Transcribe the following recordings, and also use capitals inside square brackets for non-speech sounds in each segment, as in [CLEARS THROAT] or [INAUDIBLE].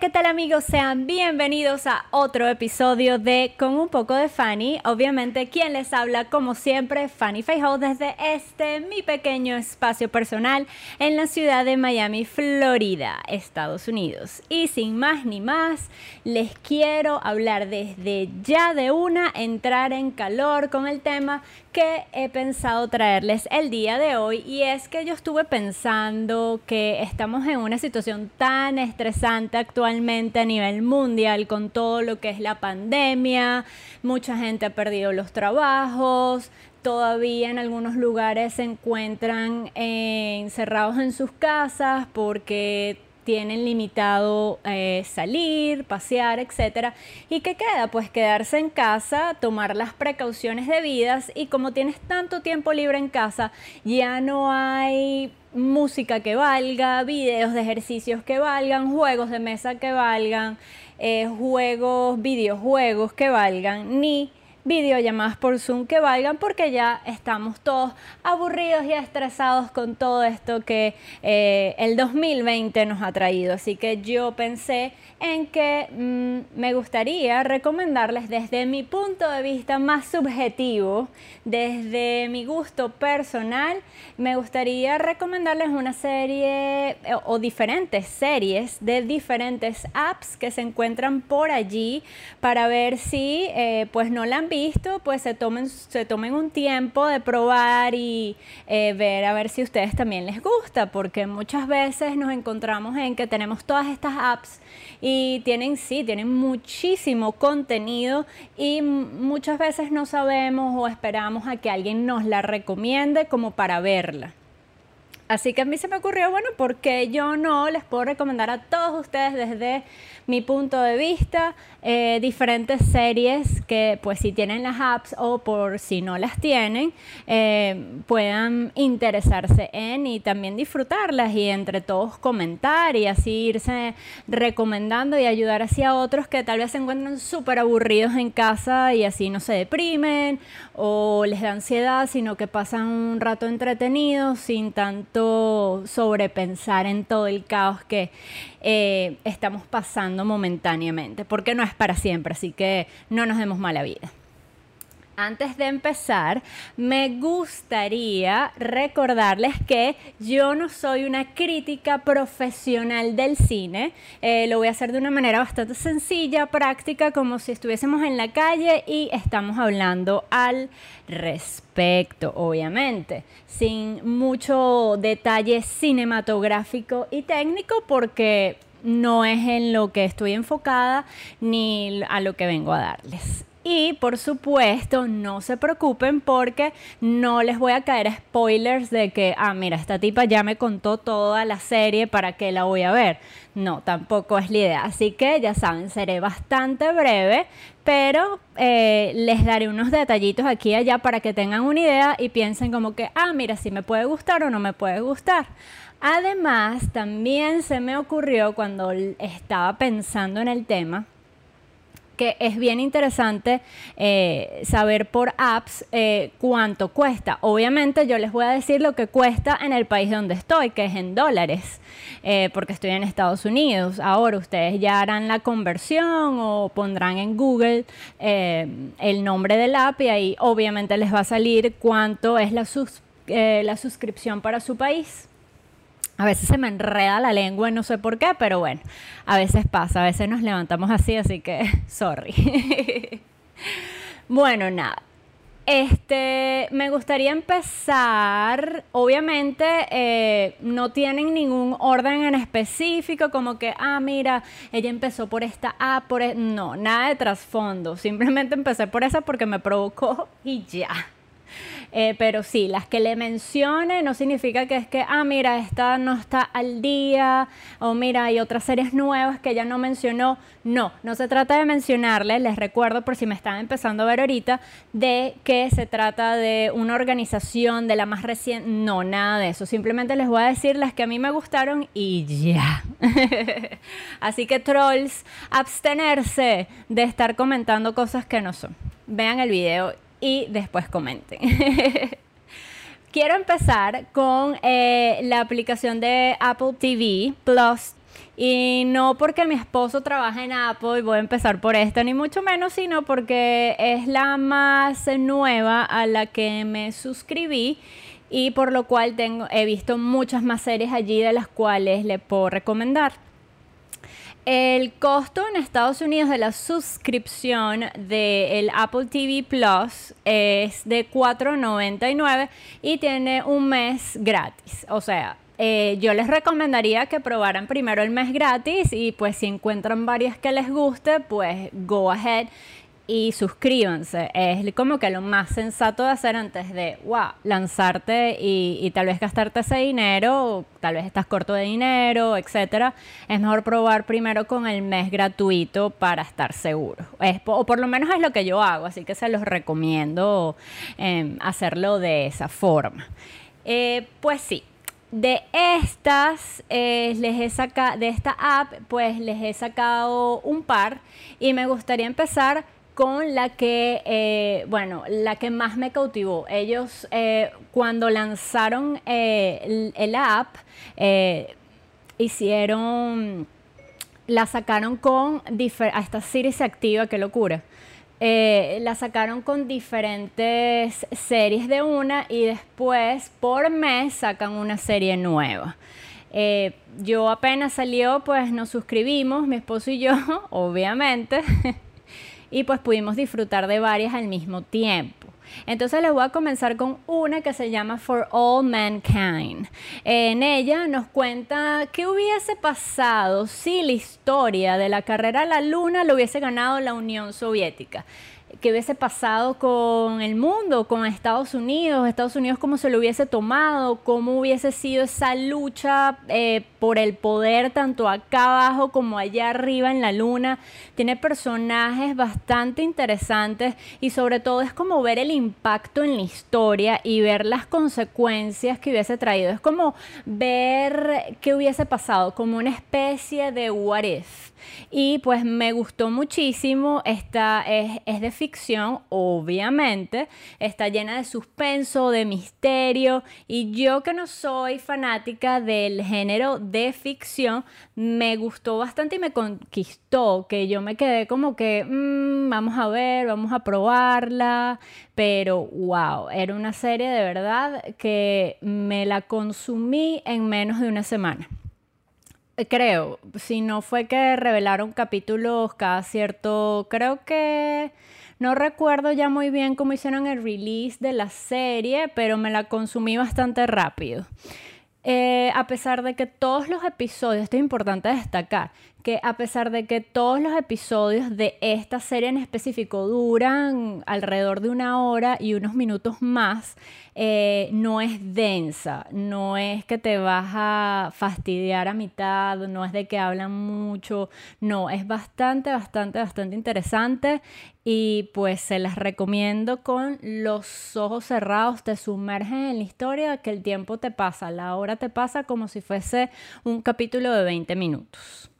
¿qué tal amigos? Sean bienvenidos a otro episodio de Con un poco de Fanny. Obviamente, quien les habla, como siempre, Fanny Feijo desde este, mi pequeño espacio personal en la ciudad de Miami, Florida, Estados Unidos. Y sin más ni más, les quiero hablar desde ya de una, entrar en calor con el tema que he pensado traerles el día de hoy. Y es que yo estuve pensando que estamos en una situación tan estresante actualmente a nivel mundial con todo lo que es la pandemia, mucha gente ha perdido los trabajos, todavía en algunos lugares se encuentran encerrados en sus casas porque tienen limitado eh, salir, pasear, etc. ¿Y qué queda? Pues quedarse en casa, tomar las precauciones debidas y como tienes tanto tiempo libre en casa, ya no hay música que valga, videos de ejercicios que valgan, juegos de mesa que valgan, eh, juegos, videojuegos que valgan, ni videollamadas por Zoom que valgan porque ya estamos todos aburridos y estresados con todo esto que eh, el 2020 nos ha traído. Así que yo pensé en que mm, me gustaría recomendarles desde mi punto de vista más subjetivo, desde mi gusto personal, me gustaría recomendarles una serie eh, o, diferentes series de diferentes apps que se encuentran por allí para ver si eh, pues no la han visto visto, pues se tomen, se tomen un tiempo de probar y eh, ver a ver si a ustedes también les gusta, porque muchas veces nos encontramos en que tenemos todas estas apps y tienen, sí, tienen muchísimo contenido y muchas veces no sabemos o esperamos a que alguien nos la recomiende como para verla. Así que a mí se me ocurrió, bueno, porque yo no les puedo recomendar a todos ustedes desde mi punto de vista eh, diferentes series que pues si tienen las apps o por si no las tienen eh, puedan interesarse en y también disfrutarlas y entre todos comentar y así irse recomendando y ayudar así a otros que tal vez se encuentran súper aburridos en casa y así no se deprimen o les da ansiedad sino que pasan un rato entretenidos sin tanto sobrepensar en todo el caos que eh, estamos pasando momentáneamente, porque no es para siempre, así que no nos demos mala vida. Antes de empezar, me gustaría recordarles que yo no soy una crítica profesional del cine. Eh, lo voy a hacer de una manera bastante sencilla, práctica, como si estuviésemos en la calle y estamos hablando al respecto, obviamente, sin mucho detalle cinematográfico y técnico, porque no es en lo que estoy enfocada ni a lo que vengo a darles. Y por supuesto, no se preocupen porque no les voy a caer spoilers de que, ah, mira, esta tipa ya me contó toda la serie, ¿para qué la voy a ver? No, tampoco es la idea. Así que ya saben, seré bastante breve, pero eh, les daré unos detallitos aquí y allá para que tengan una idea y piensen como que, ah, mira, si me puede gustar o no me puede gustar. Además, también se me ocurrió cuando estaba pensando en el tema, que es bien interesante eh, saber por apps eh, cuánto cuesta. Obviamente yo les voy a decir lo que cuesta en el país donde estoy, que es en dólares, eh, porque estoy en Estados Unidos. Ahora ustedes ya harán la conversión o pondrán en Google el nombre del app y ahí obviamente les va a salir cuánto es la, la suscripción para su país. A veces se me enreda la lengua no sé por qué, pero bueno, a veces pasa, a veces nos levantamos así, así que [LAUGHS] sorry. bueno, nada. Este, me gustaría empezar, obviamente eh, no tienen ningún orden en específico, como que, ah, mira, ella empezó por esta A, por... E-". No, nada de trasfondo, simplemente empecé por esa porque me provocó y ya. Eh, pero sí, las que le mencione no significa que es que, ah, mira, esta no está al día, o mira, hay otras series nuevas que ella no mencionó. No, no se trata de mencionarles, les recuerdo por si me están empezando a ver ahorita, de que se trata de una organización de la más reciente. No, nada de eso. Simplemente les voy a decir las que a mí me gustaron y ya. [LAUGHS] Así que trolls, abstenerse de estar comentando cosas que no son. Vean el video y después comenten. [LAUGHS] Quiero empezar con eh, la aplicación de Apple TV Plus. Y no porque mi esposo trabaja en Apple y voy a empezar por esta, ni mucho menos, sino porque es la más nueva a la que me suscribí y por lo cual tengo, he visto muchas más series allí de las cuales le puedo recomendar. El costo en Estados Unidos de la suscripción del Apple TV Plus es de $4.99 y tiene un mes gratis. O sea, eh, yo les recomendaría que probaran primero el mes gratis y pues si encuentran varias que les guste, pues go ahead y suscríbanse. Es como que lo más sensato de hacer antes de, lanzarte y, tal vez gastarte ese dinero, tal vez estás corto de dinero, etcétera. Es mejor probar primero con el mes gratuito para estar seguro. o por lo menos es lo que yo hago, así que se los recomiendo em, hacerlo de esa forma. Eh, pues sí, de estas, eh, les he sacado, de esta app, pues les he sacado un par y me gustaría empezar con la que, eh, bueno, la que más me cautivó. Ellos eh, cuando lanzaron el, el, app, hicieron, la sacaron con, esta Siri se activa, qué locura. Eh, la sacaron con diferentes series de una y después por mes sacan una serie nueva. Eh, yo apenas salió, pues nos suscribimos, mi esposo y yo, [LAUGHS] obviamente, y pues pudimos disfrutar de varias al mismo tiempo. Entonces les voy a comenzar con una que se llama For All Mankind. En ella nos cuenta qué hubiese pasado si la historia de la carrera a la luna lo hubiese ganado la Unión Soviética qué hubiese pasado con el mundo, con Estados Unidos, Estados Unidos cómo se lo hubiese tomado, cómo hubiese sido esa lucha eh, por el poder tanto acá abajo como allá arriba en la luna. Tiene personajes bastante interesantes y sobre todo es como ver el impacto en la historia y ver las consecuencias que hubiese traído. Es como ver qué hubiese pasado, como una especie de what if. Y pues me gustó muchísimo, esta es, es de ficción, obviamente, está llena de suspenso, de misterio, y yo que no soy fanática del género de ficción, me gustó bastante y me conquistó, que yo me quedé como que, mm, vamos a ver, vamos a probarla, pero wow, era una serie de verdad que me la consumí en menos de una semana creo, si no fue que revelaron capítulos cada cierto, creo que no recuerdo ya muy bien cómo hicieron el release de la serie, pero me la consumí bastante rápido. Eh, a pesar de que todos los episodios, esto es importante destacar, que a pesar de que todos los episodios de esta serie en específico duran alrededor de una hora y unos minutos más, eh, no es densa, no es que te vas a fastidiar a mitad, no es de que hablan mucho, no, es bastante, bastante, bastante interesante. Y pues se las recomiendo con los ojos cerrados, te sumergen en la historia, que el tiempo te pasa, la hora te pasa como si fuese un capítulo de 20 minutos.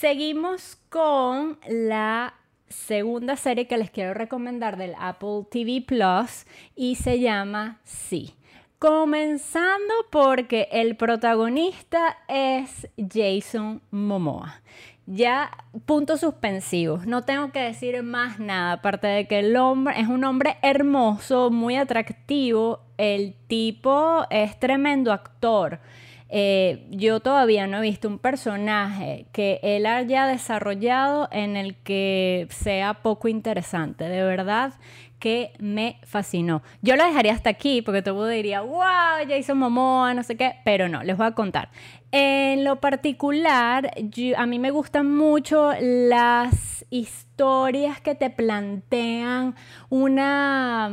Seguimos con la segunda serie que les quiero recomendar del Apple TV Plus y se llama Sí. Comenzando porque el protagonista es Jason Momoa. Ya puntos suspensivos, no tengo que decir más nada, aparte de que el hombre es un hombre hermoso, muy atractivo, el tipo es tremendo actor. Eh, yo todavía no he visto un personaje que él haya desarrollado en el que sea poco interesante. De verdad que me fascinó. Yo lo dejaría hasta aquí porque todo el mundo diría, wow, Jason Momoa, no sé qué, pero no, les voy a contar. En lo particular, a mí me gustan mucho las historias que te plantean una,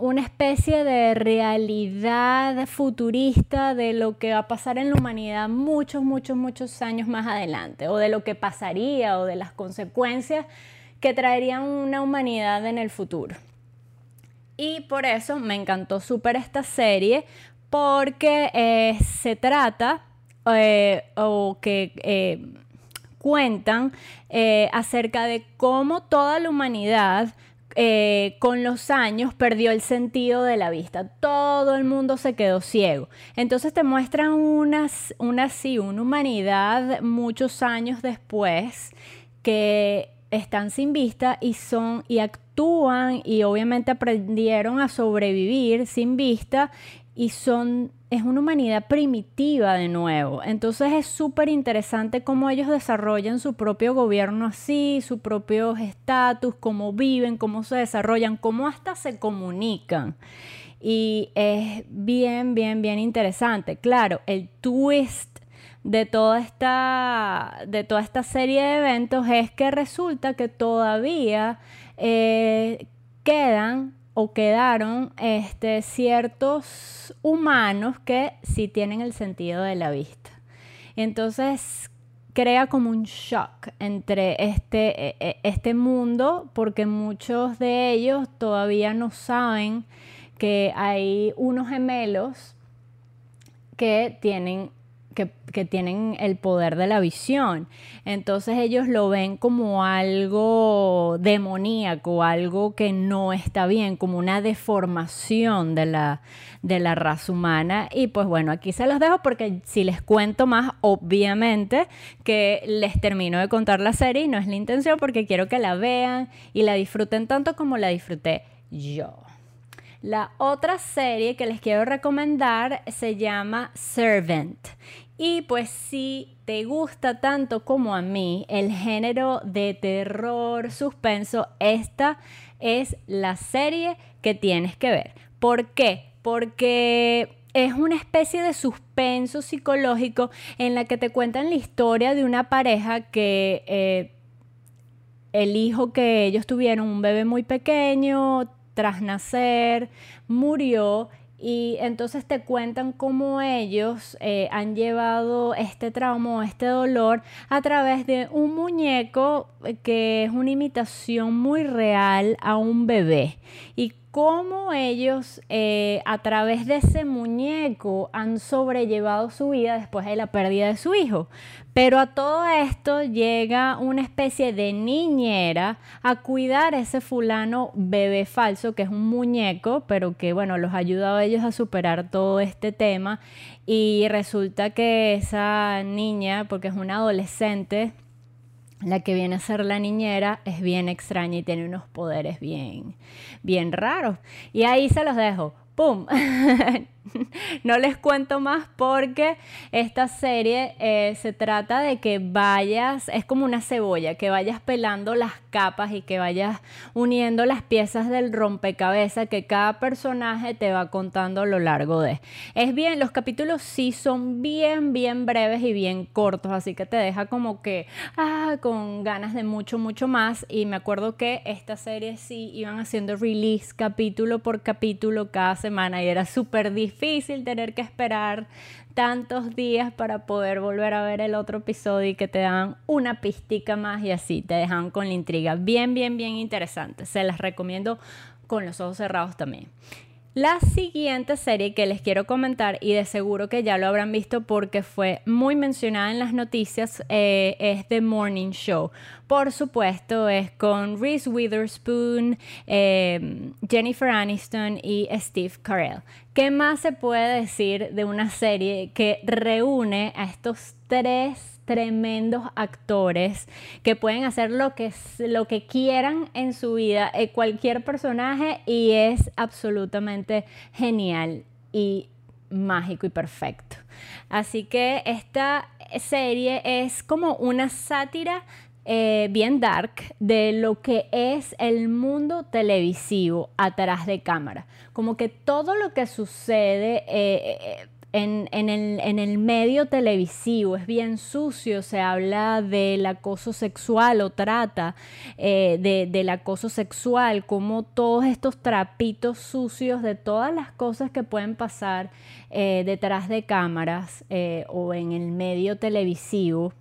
una especie de realidad futurista de lo que va a pasar en la humanidad muchos, muchos, muchos años más adelante, o de lo que pasaría, o de las consecuencias que traerían una humanidad en el futuro. Y por eso me encantó súper esta serie, porque eh, se trata eh, o que eh, cuentan acerca de cómo toda la humanidad eh, con los años perdió el sentido de la vista. Todo el mundo se quedó ciego. Entonces te muestran una, una humanidad muchos años después que están sin vista y son y actúan y obviamente aprendieron a sobrevivir sin vista y son es una humanidad primitiva de nuevo. Entonces es súper interesante cómo ellos desarrollan su propio gobierno así, su propio estatus, cómo viven, cómo se desarrollan, cómo hasta se comunican. Y es bien, bien, bien interesante. Claro, el twist de toda esta, de toda esta serie de eventos es que resulta que todavía eh, quedan o quedaron este, ciertos humanos que sí tienen el sentido de la vista. Entonces crea como un shock entre este, e, e, este mundo porque muchos de ellos todavía no saben que hay unos gemelos que tienen que, tienen el poder de la visión. Entonces ellos lo ven como algo demoníaco, algo que no está bien, como una deformación de la, de la raza humana. Y pues bueno, aquí se los dejo porque si les cuento más, obviamente que les termino de contar la serie y no es la intención porque quiero que la vean y la disfruten tanto como la disfruté yo. La otra serie que les quiero recomendar se llama Servant y pues si te gusta tanto como a mí el género de terror, suspenso, esta es la serie que tienes que ver. ¿Por qué? Porque es una especie de suspenso psicológico en la que te cuentan la historia de una pareja que eh, el hijo que ellos tuvieron, un bebé muy pequeño, tras nacer, murió y entonces te cuentan cómo ellos eh, han llevado este trauma este dolor a través de un muñeco eh, que es una imitación muy real a un bebé. Cómo ellos eh, a través de ese muñeco han sobrellevado su vida después de la pérdida de su hijo. Pero a todo esto llega una especie de niñera a cuidar a ese fulano bebé falso, que es un muñeco, pero que bueno, los ha ayudado a ellos a superar todo este tema. Y resulta que esa niña, porque es una adolescente, la que viene a ser la niñera es bien extraña y tiene unos poderes bien, bien raros. Y ahí se los dejo. ¡Pum! [LAUGHS] [LAUGHS] no les cuento más porque esta serie eh, se trata de que vayas, es como una cebolla, que vayas pelando las capas y que vayas uniendo las piezas del rompecabezas que cada personaje te va contando a lo largo de. Es bien, los capítulos sí son bien, bien breves y bien cortos, así que te deja como que, ah, con ganas de mucho, mucho más. Y me acuerdo que esta serie sí iban haciendo release capítulo por capítulo cada semana y era súper difícil difícil tener que esperar tantos días para poder volver a ver el otro episodio y que te dan una pistica más y así te dejan con la intriga. Bien, bien, bien interesante. Se las recomiendo con los ojos cerrados también. La siguiente serie que les quiero comentar, y de seguro que ya lo habrán visto porque fue muy mencionada en las noticias, eh, es The Morning Show. Por supuesto, es con Reese Witherspoon, eh, Jennifer Aniston y Steve Carell. ¿Qué más se puede decir de una serie que reúne a estos tres tremendos actores que pueden hacer lo que, lo que quieran en su vida, eh, cualquier personaje, y es absolutamente genial y mágico y perfecto. Así que esta serie es como una sátira eh, bien dark de lo que es el mundo televisivo atrás de cámara. Como que todo lo que sucede... Eh, en, el, medio televisivo es bien sucio, se habla del acoso sexual o trata eh, del acoso sexual, como todos estos trapitos sucios de todas las cosas que pueden pasar eh, detrás de cámaras eh, o en el medio televisivo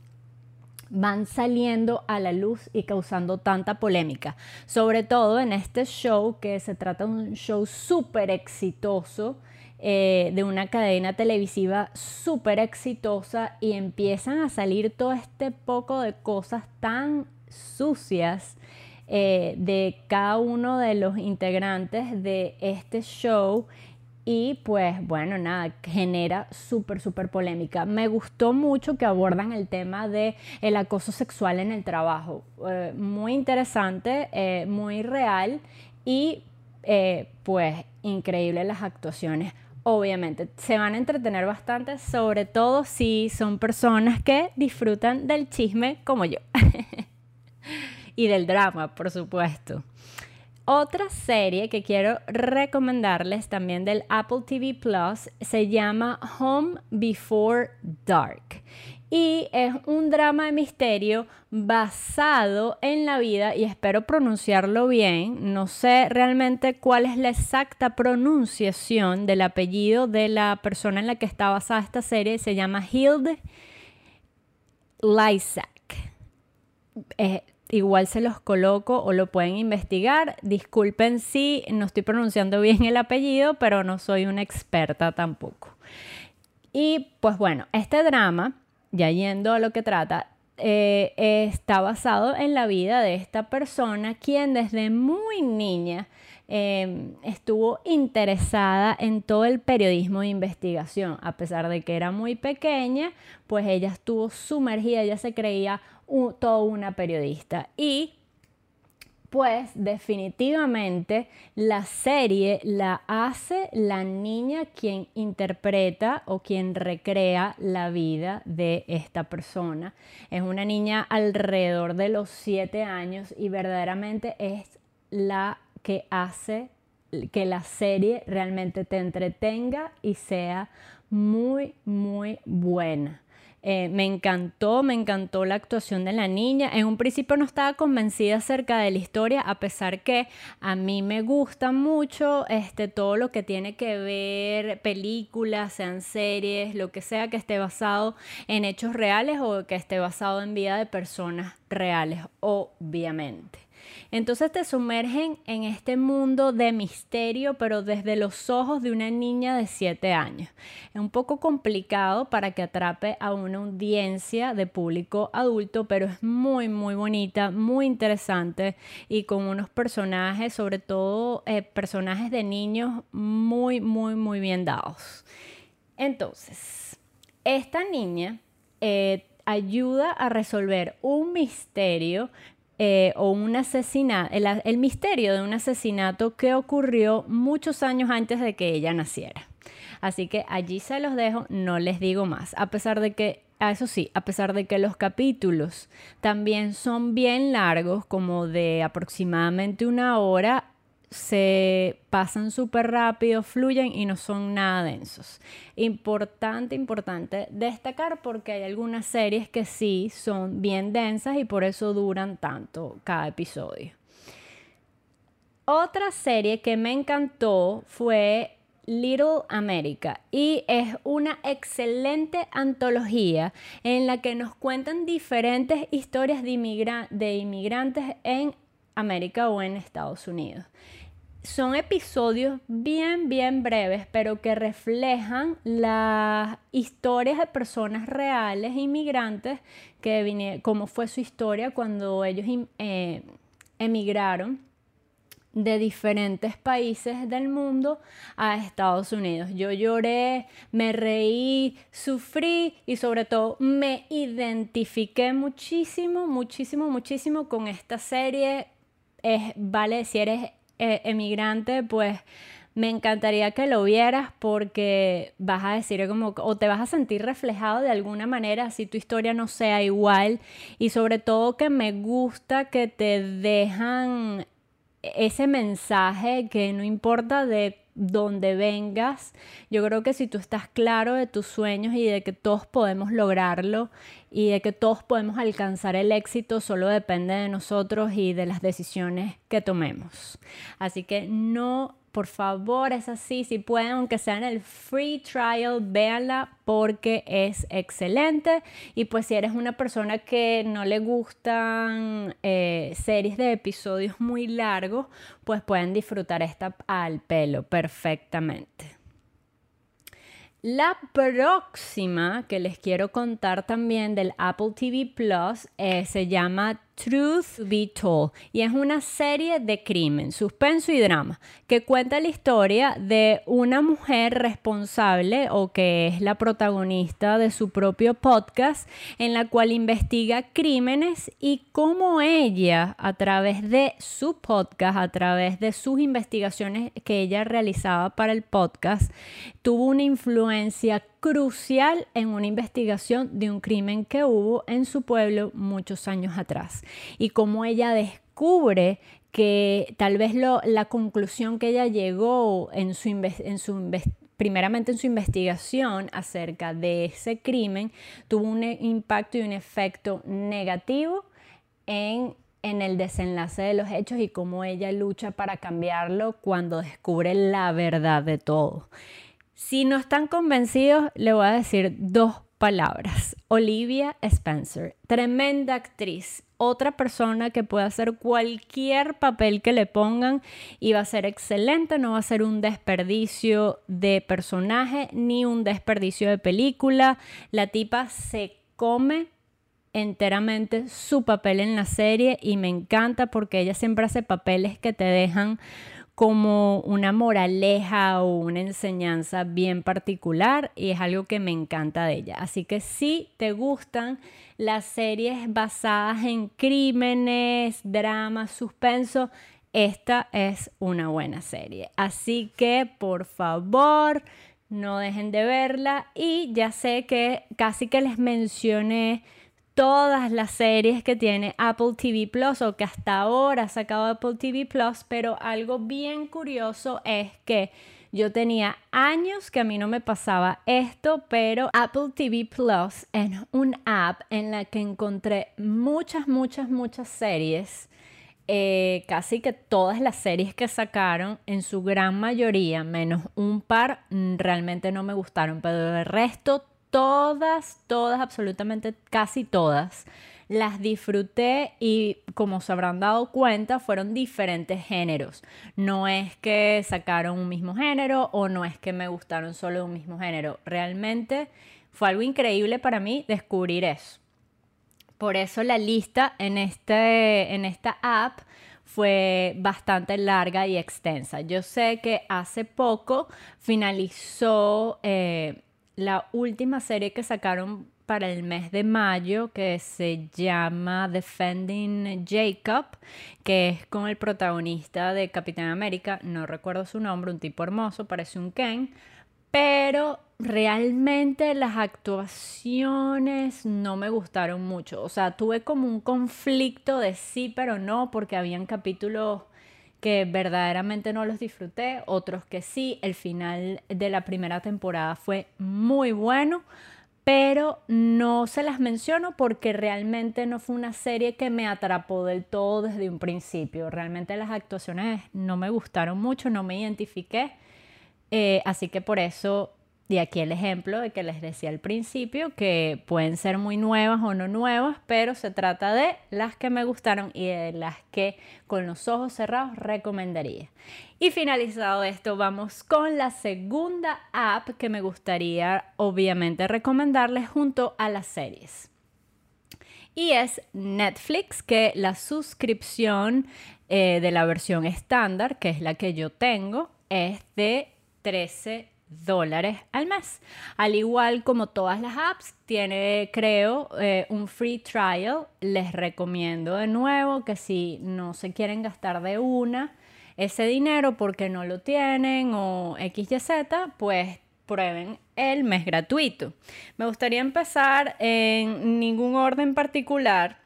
van saliendo a la luz y causando tanta polémica. Sobre todo en este show, que se trata de un show súper exitoso, eh, de una cadena televisiva súper exitosa y empiezan a salir todo este poco de cosas tan sucias eh, de cada uno de los integrantes de este show y pues bueno, nada, genera súper, súper polémica. Me gustó mucho que abordan el tema de acoso sexual en el trabajo. Eh, muy interesante, muy real y pues increíble las actuaciones. Obviamente, se van a entretener bastante, sobre todo si son personas que disfrutan del chisme como yo. [LAUGHS] y del drama, por supuesto. Otra serie que quiero recomendarles también del Apple TV Plus se llama Home Before Dark y es un drama de misterio basado en la vida y espero pronunciarlo bien. No sé realmente cuál es la exacta pronunciación del apellido de la persona en la que está basada esta serie. Se llama Hilde Lysak. Eh, igual se los coloco o lo pueden investigar. Disculpen si no estoy pronunciando bien el apellido, pero no soy una experta tampoco. Y pues bueno, este drama, ya yendo a lo que trata, eh, está basado en la vida de esta persona quien desde muy niña Em, estuvo interesada en todo el periodismo de investigación. A pesar de que era muy pequeña, pues ella estuvo sumergida, ella se creía toda una periodista. Y pues definitivamente la serie la hace la niña quien interpreta o quien recrea la vida de esta persona. Es una niña alrededor de los siete años y verdaderamente es la que hace que la serie realmente te entretenga y sea muy, muy buena. Eh, me encantó, me encantó la actuación de la niña. En un principio no estaba convencida acerca de la historia, a pesar que a mí me gusta mucho este, todo lo que tiene que ver películas, sean series, lo que sea que esté basado en hechos reales o que esté basado en vida de personas reales, obviamente. Entonces te sumergen en este mundo de misterio, pero desde los ojos de una niña de 7 años. Es un poco complicado para que atrape a una audiencia de público adulto, pero es muy, muy bonita, muy interesante y con unos personajes, sobre todo eh, personajes de niños, muy, muy, muy bien dados. Entonces, esta niña... Eh, ayuda a resolver un misterio eh, o un asesinato, el, misterio de un asesinato que ocurrió muchos años antes de que ella naciera. Así que allí se los dejo, no les digo más, a pesar de que, eso sí, a pesar de que los capítulos también son bien largos, como de aproximadamente una hora, se pasan súper rápido, fluyen y no son nada densos. Importante, importante destacar porque hay algunas series que sí son bien densas y por eso duran tanto cada episodio. Otra serie que me encantó fue Little America y es una excelente antología en la que nos cuentan diferentes historias de, de inmigrantes en América o en Estados Unidos son episodios bien, bien breves, pero que reflejan las historias de personas reales, inmigrantes, que vinieron, cómo fue su historia cuando ellos eh, emigraron de diferentes países del mundo a Estados Unidos. Yo lloré, me reí, sufrí y sobre todo me identifiqué muchísimo, muchísimo, muchísimo con esta serie. Es, vale, si eres eh, emigrante, pues me encantaría que lo vieras porque vas a decir como, o te vas a sentir reflejado de alguna manera si tu historia no sea igual. Y sobre todo que me gusta que te dejan ese mensaje que no importa de dónde vengas, yo creo que si tú estás claro de tus sueños y de que todos podemos lograrlo y de que todos podemos alcanzar el éxito, solo depende de nosotros y de las decisiones que tomemos. Así que no por favor, es así, si pueden, aunque sea en el free trial, véanla porque es excelente. Y pues si eres una persona que no le gustan eh, series de episodios muy largos, pues pueden disfrutar esta al pelo perfectamente. La próxima que les quiero contar también del Apple TV Plus eh, se llama Truth Be Told y es una serie de crimen, suspenso y drama que cuenta la historia de una mujer responsable o que es la protagonista de su propio podcast en la cual investiga crímenes y cómo ella a través de su podcast, a través de sus investigaciones que ella realizaba para el podcast, tuvo una influencia crucial en una investigación de un crimen que hubo en su pueblo muchos años atrás y cómo ella descubre que tal vez la conclusión que ella llegó en su, en su primeramente en su investigación acerca de ese crimen tuvo un impacto y un efecto negativo en en el desenlace de los hechos y cómo ella lucha para cambiarlo cuando descubre la verdad de todo. Si no están convencidos, le voy a decir dos palabras. Olivia Spencer, tremenda actriz, otra persona que puede hacer cualquier papel que le pongan y va a ser excelente, no va a ser un desperdicio de personaje ni un desperdicio de película. La tipa se come enteramente su papel en la serie y me encanta porque ella siempre hace papeles que te dejan como una moraleja o una enseñanza bien particular y es algo que me encanta de ella. Así que si te gustan las series basadas en crímenes, dramas, suspenso, esta es una buena serie. Así que por favor, no dejen de verla y ya sé que casi que les mencioné todas las series que tiene Apple TV Plus o que hasta ahora ha sacado Apple TV Plus, pero algo bien curioso es que yo tenía años que a mí no me pasaba esto, pero Apple TV Plus es un app en la que encontré muchas, muchas, muchas series. Eh, casi que todas las series que sacaron, en su gran mayoría, menos un par, mm, realmente no me gustaron, pero el resto todas, todas, absolutamente casi todas, las disfruté y como se habrán dado cuenta, fueron diferentes géneros. No es que sacaron un mismo género o no es que me gustaron solo un mismo género. Realmente fue algo increíble para mí descubrir eso. Por eso la lista en, este, en esta app fue bastante larga y extensa. Yo sé que hace poco finalizó eh, la última serie que sacaron para el mes de mayo que se llama Defending Jacob, que es con el protagonista de Capitán América, no recuerdo su nombre, un tipo hermoso, parece un Ken, pero realmente las actuaciones no me gustaron mucho, o sea, tuve como un conflicto de sí pero no, porque habían capítulos que verdaderamente no los disfruté, otros que sí. El final de la primera temporada fue muy bueno, pero no se las menciono porque realmente no fue una serie que me atrapó del todo desde un principio. Realmente las actuaciones no me gustaron mucho, no me identifiqué. Eh, así que por eso y aquí el ejemplo de que les decía al principio, que pueden ser muy nuevas o no nuevas, pero se trata de las que me gustaron y de las que con los ojos cerrados recomendaría. Y finalizado esto, vamos con la segunda app que me gustaría obviamente recomendarles junto a las series. Y es Netflix, que la suscripción eh, de la versión estándar, que es la que yo tengo, es de 13 dólares al mes. Al igual como todas las apps, tiene, creo, eh, un free trial. Les recomiendo de nuevo que si no se quieren gastar de una ese dinero porque no lo tienen o XYZ, pues prueben el mes gratuito. Me gustaría empezar en ningún orden particular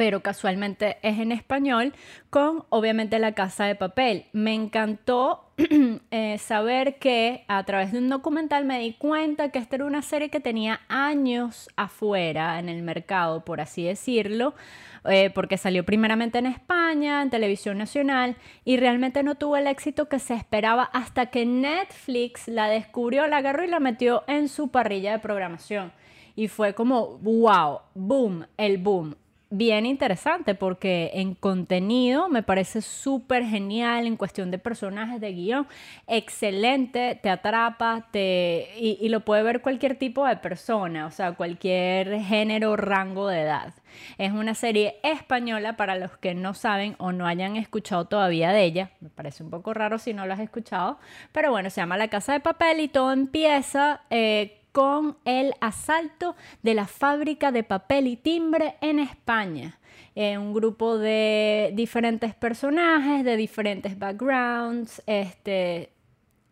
pero casualmente es en español, con obviamente La Casa de Papel. Me encantó [CLEARS THROAT] eh, saber que a través de un documental me di cuenta que esta era una serie que tenía años afuera en el mercado, por así decirlo, eh, porque salió primeramente en España, en televisión nacional, y realmente no tuvo el éxito que se esperaba hasta que Netflix la descubrió, la agarró y la metió en su parrilla de programación. Y fue como, wow, boom, el boom bien interesante porque en contenido me parece súper genial en cuestión de personajes de guion, excelente, te atrapa te, y, lo puede ver cualquier tipo de persona, o sea, cualquier género, rango de edad. Es una serie española para los que no saben o no hayan escuchado todavía de ella, me parece un poco raro si no lo has escuchado, pero bueno, se llama La Casa de Papel y todo empieza... Eh, con el asalto de la fábrica de papel y timbre en España. Eh, un grupo de diferentes personajes, de diferentes backgrounds, este,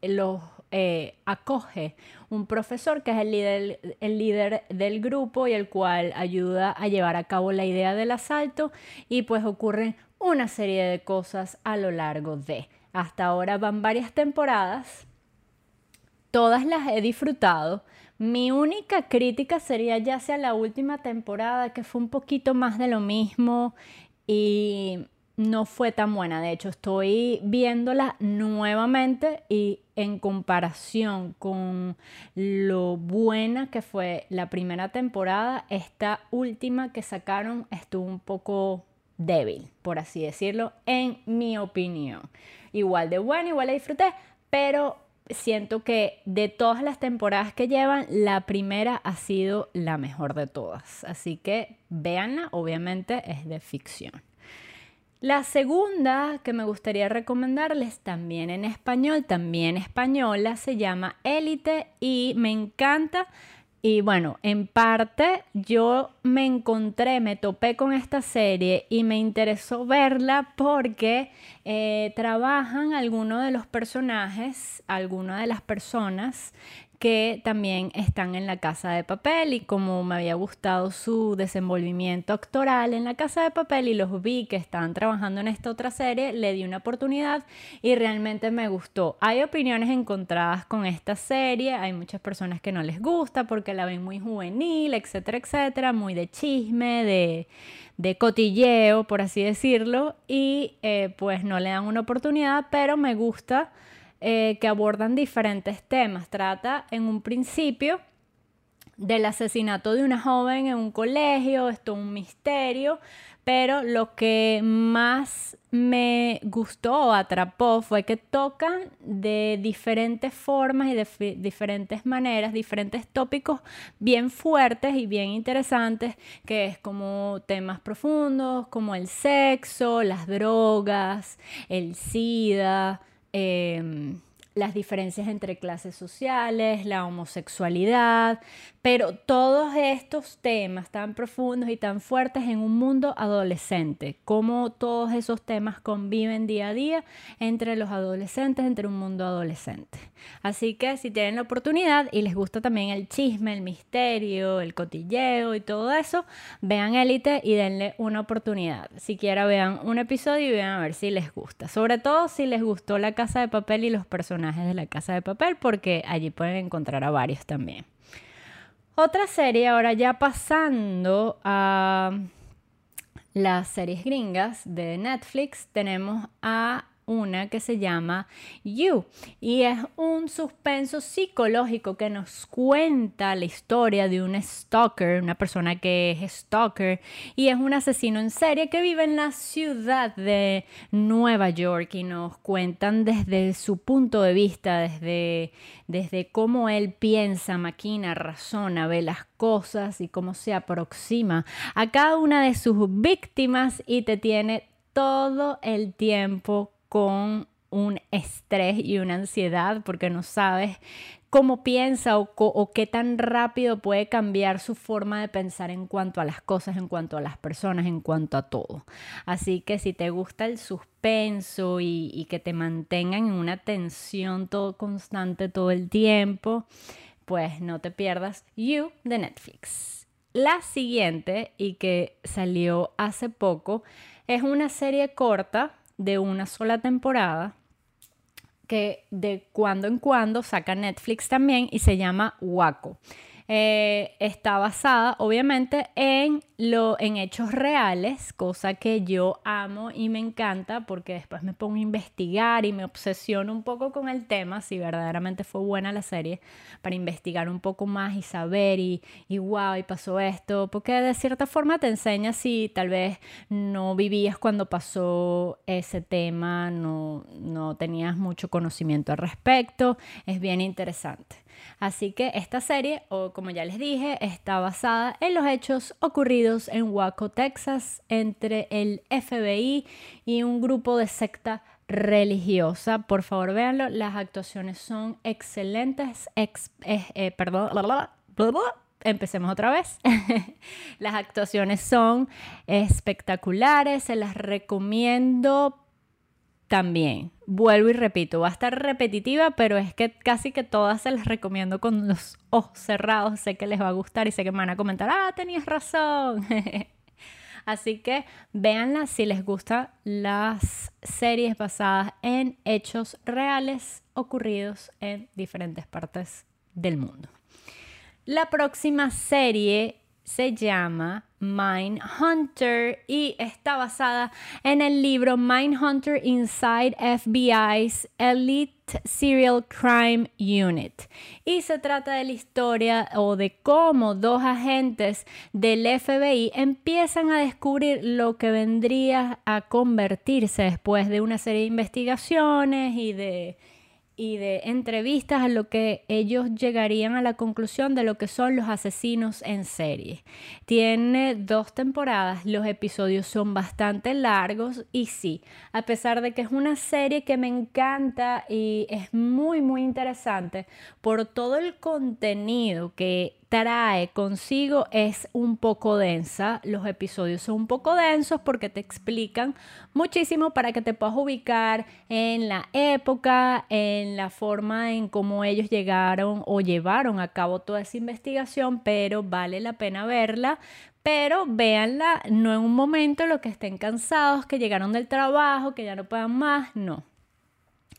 los eh, acoge un profesor que es el líder, el líder del grupo y el cual ayuda a llevar a cabo la idea del asalto y pues ocurren una serie de cosas a lo largo de. Hasta ahora van varias temporadas, todas las he disfrutado. Mi única crítica sería ya hacia la última temporada, que fue un poquito más de lo mismo y no fue tan buena. De hecho, estoy viéndola nuevamente y en comparación con lo buena que fue la primera temporada, esta última que sacaron estuvo un poco débil, por así decirlo, en mi opinión. Igual de buena, igual la disfruté, pero siento que de todas las temporadas que llevan, la primera ha sido la mejor de todas. Así que véanla, obviamente es de ficción. La segunda que me gustaría recomendarles también en español, también española, se llama Élite y me encanta y bueno, en parte yo me encontré, me topé con esta serie y me interesó verla porque eh, trabajan algunos de los personajes, algunas de las personas que también están en la casa de papel y como me había gustado su desenvolvimiento actoral en la casa de papel y los vi que estaban trabajando en esta otra serie, le di una oportunidad y realmente me gustó. Hay opiniones encontradas con esta serie, hay muchas personas que no les gusta porque la ven muy juvenil, etcétera, etcétera, muy de chisme, de, de cotilleo, por así decirlo, y eh, pues no le dan una oportunidad, pero me gusta eh, que abordan diferentes temas. Trata en un principio del asesinato de una joven en un colegio, esto es un misterio, pero lo que más me gustó o atrapó fue que tocan de diferentes formas y de diferentes maneras, diferentes tópicos bien fuertes y bien interesantes, que es como temas profundos como el sexo, las drogas, el SIDA, Em, las diferencias entre clases sociales, la homosexualidad, pero todos estos temas tan profundos y tan fuertes en un mundo adolescente, cómo todos esos temas conviven día a día entre los adolescentes, entre un mundo adolescente. Así que si tienen la oportunidad y les gusta también el chisme, el misterio, el cotilleo y todo eso, vean Élite y denle una oportunidad. Siquiera vean un episodio y vean a ver si les gusta. Sobre todo si les gustó la casa de papel y los personajes de la casa de papel, porque allí pueden encontrar a varios también. Otra serie, ahora ya pasando a las series gringas de Netflix, tenemos a una que se llama You. Y es un suspenso psicológico que nos cuenta la historia de un stalker, una persona que es stalker y es un asesino en serie que vive en la ciudad de Nueva York y nos cuentan desde su punto de vista, desde, desde cómo él piensa, maquina, razona, ve las cosas y cómo se aproxima a cada una de sus víctimas y te tiene todo el tiempo con un estrés y una ansiedad porque no sabes cómo piensa o, qué tan rápido puede cambiar su forma de pensar en cuanto a las cosas, en cuanto a las personas, en cuanto a todo. Así que si te gusta el suspenso y, y que te mantengan en una tensión todo constante todo el tiempo, pues no te pierdas You de Netflix. La siguiente y que salió hace poco es una serie corta de una sola temporada que de cuando en cuando saca Netflix también y se llama Waco. Eh, está basada obviamente en, lo, en hechos reales, cosa que yo amo y me encanta porque después me pongo a investigar y me obsesiono un poco con el tema, si verdaderamente fue buena la serie, para investigar un poco más y saber y, y wow, y pasó esto, porque de cierta forma te enseña si tal vez no vivías cuando pasó ese tema, no, no tenías mucho conocimiento al respecto, es bien interesante. Así que esta serie, o como ya les dije, está basada en los hechos ocurridos en Waco, Texas, entre el FBI y un grupo de secta religiosa. Por favor, véanlo. Las actuaciones son excelentes. Eh, eh, perdón. Empecemos otra vez. [LAUGHS] las actuaciones son espectaculares. Se las recomiendo también. Vuelvo y repito, va a estar repetitiva, pero es que casi que todas se las recomiendo con los ojos cerrados. Sé que les va a gustar y sé que me van a comentar, ah, tenías razón. [LAUGHS] Así que véanla si les gustan las series basadas en hechos reales ocurridos en diferentes partes del mundo. La próxima serie se llama Mindhunter y está basada en el libro Mindhunter Inside FBI's Elite Serial Crime Unit. Y se trata de la historia o de cómo dos agentes del FBI empiezan a descubrir lo que vendría a convertirse después de una serie de investigaciones y de y de entrevistas a lo que ellos llegarían a la conclusión de lo que son los asesinos en serie. Tiene dos temporadas, los episodios son bastante largos y sí, a pesar de que es una serie que me encanta y es muy muy interesante por todo el contenido que trae consigo es un poco densa. Los episodios son un poco densos porque te explican muchísimo para que te puedas ubicar en la época, en la forma en cómo ellos llegaron o llevaron a cabo toda esa investigación, pero vale la pena verla. Pero véanla no en un momento en lo que estén cansados, que llegaron del trabajo, que ya no puedan más, no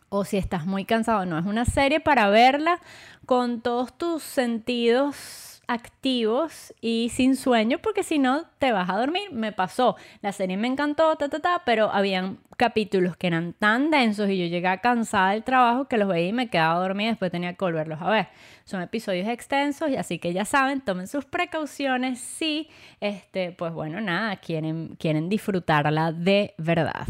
o si estás muy cansado, no es una serie para verla con todos tus sentidos activos y sin sueño, porque si no te vas a dormir. Me pasó, la serie me encantó, ta, ta, ta, pero habían capítulos que eran tan densos y yo llegaba cansada del trabajo que los veía y me quedaba dormida y después tenía que volverlos a ver. Son episodios extensos y así que ya saben, tomen sus precauciones si, este, pues bueno, nada, quieren, quieren disfrutarla de verdad.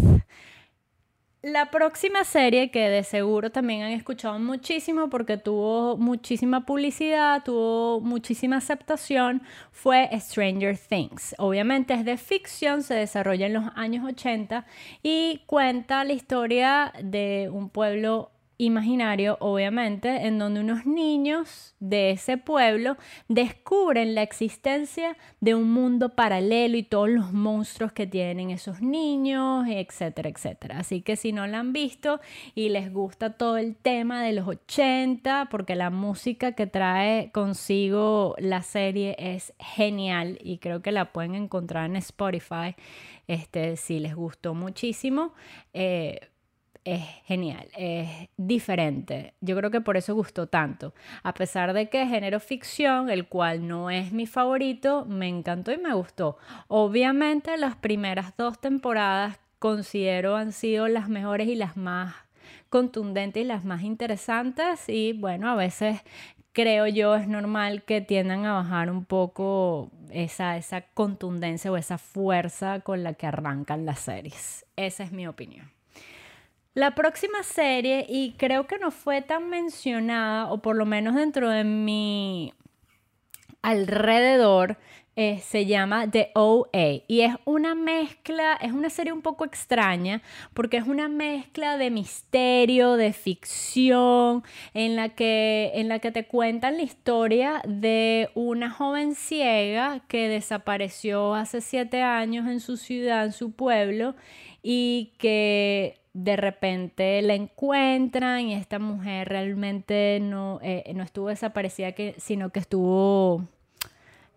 La próxima serie que de seguro también han escuchado muchísimo porque tuvo muchísima publicidad, tuvo muchísima aceptación, fue Stranger Things. Obviamente es de ficción, se desarrolla en los años 80 y cuenta la historia de un pueblo imaginario, obviamente, en donde unos niños de ese pueblo descubren la existencia de un mundo paralelo y todos los monstruos que tienen esos niños, etcétera, etcétera. Así que si no la han visto y les gusta todo el tema de los 80, porque la música que trae consigo la serie es genial y creo que la pueden encontrar en Spotify, este, si les gustó muchísimo. Eh, es genial, es diferente. Yo creo que por eso gustó tanto. A pesar de que género ficción, el cual no es mi favorito, me encantó y me gustó. Obviamente las primeras dos temporadas considero han sido las mejores y las más contundentes y las más interesantes y bueno, a veces creo yo es normal que tiendan a bajar un poco esa, esa contundencia o esa fuerza con la que arrancan las series. Esa es mi opinión. La próxima serie, y creo que no fue tan mencionada, o por lo menos dentro de mi alrededor, eh, se llama The OA y es una mezcla, es una serie un poco extraña porque es una mezcla de misterio, de ficción, en la que, en la que te cuentan la historia de una joven ciega que desapareció hace siete años en su ciudad, en su pueblo, y que de repente la encuentran y esta mujer realmente no, eh, no estuvo desaparecida, sino que estuvo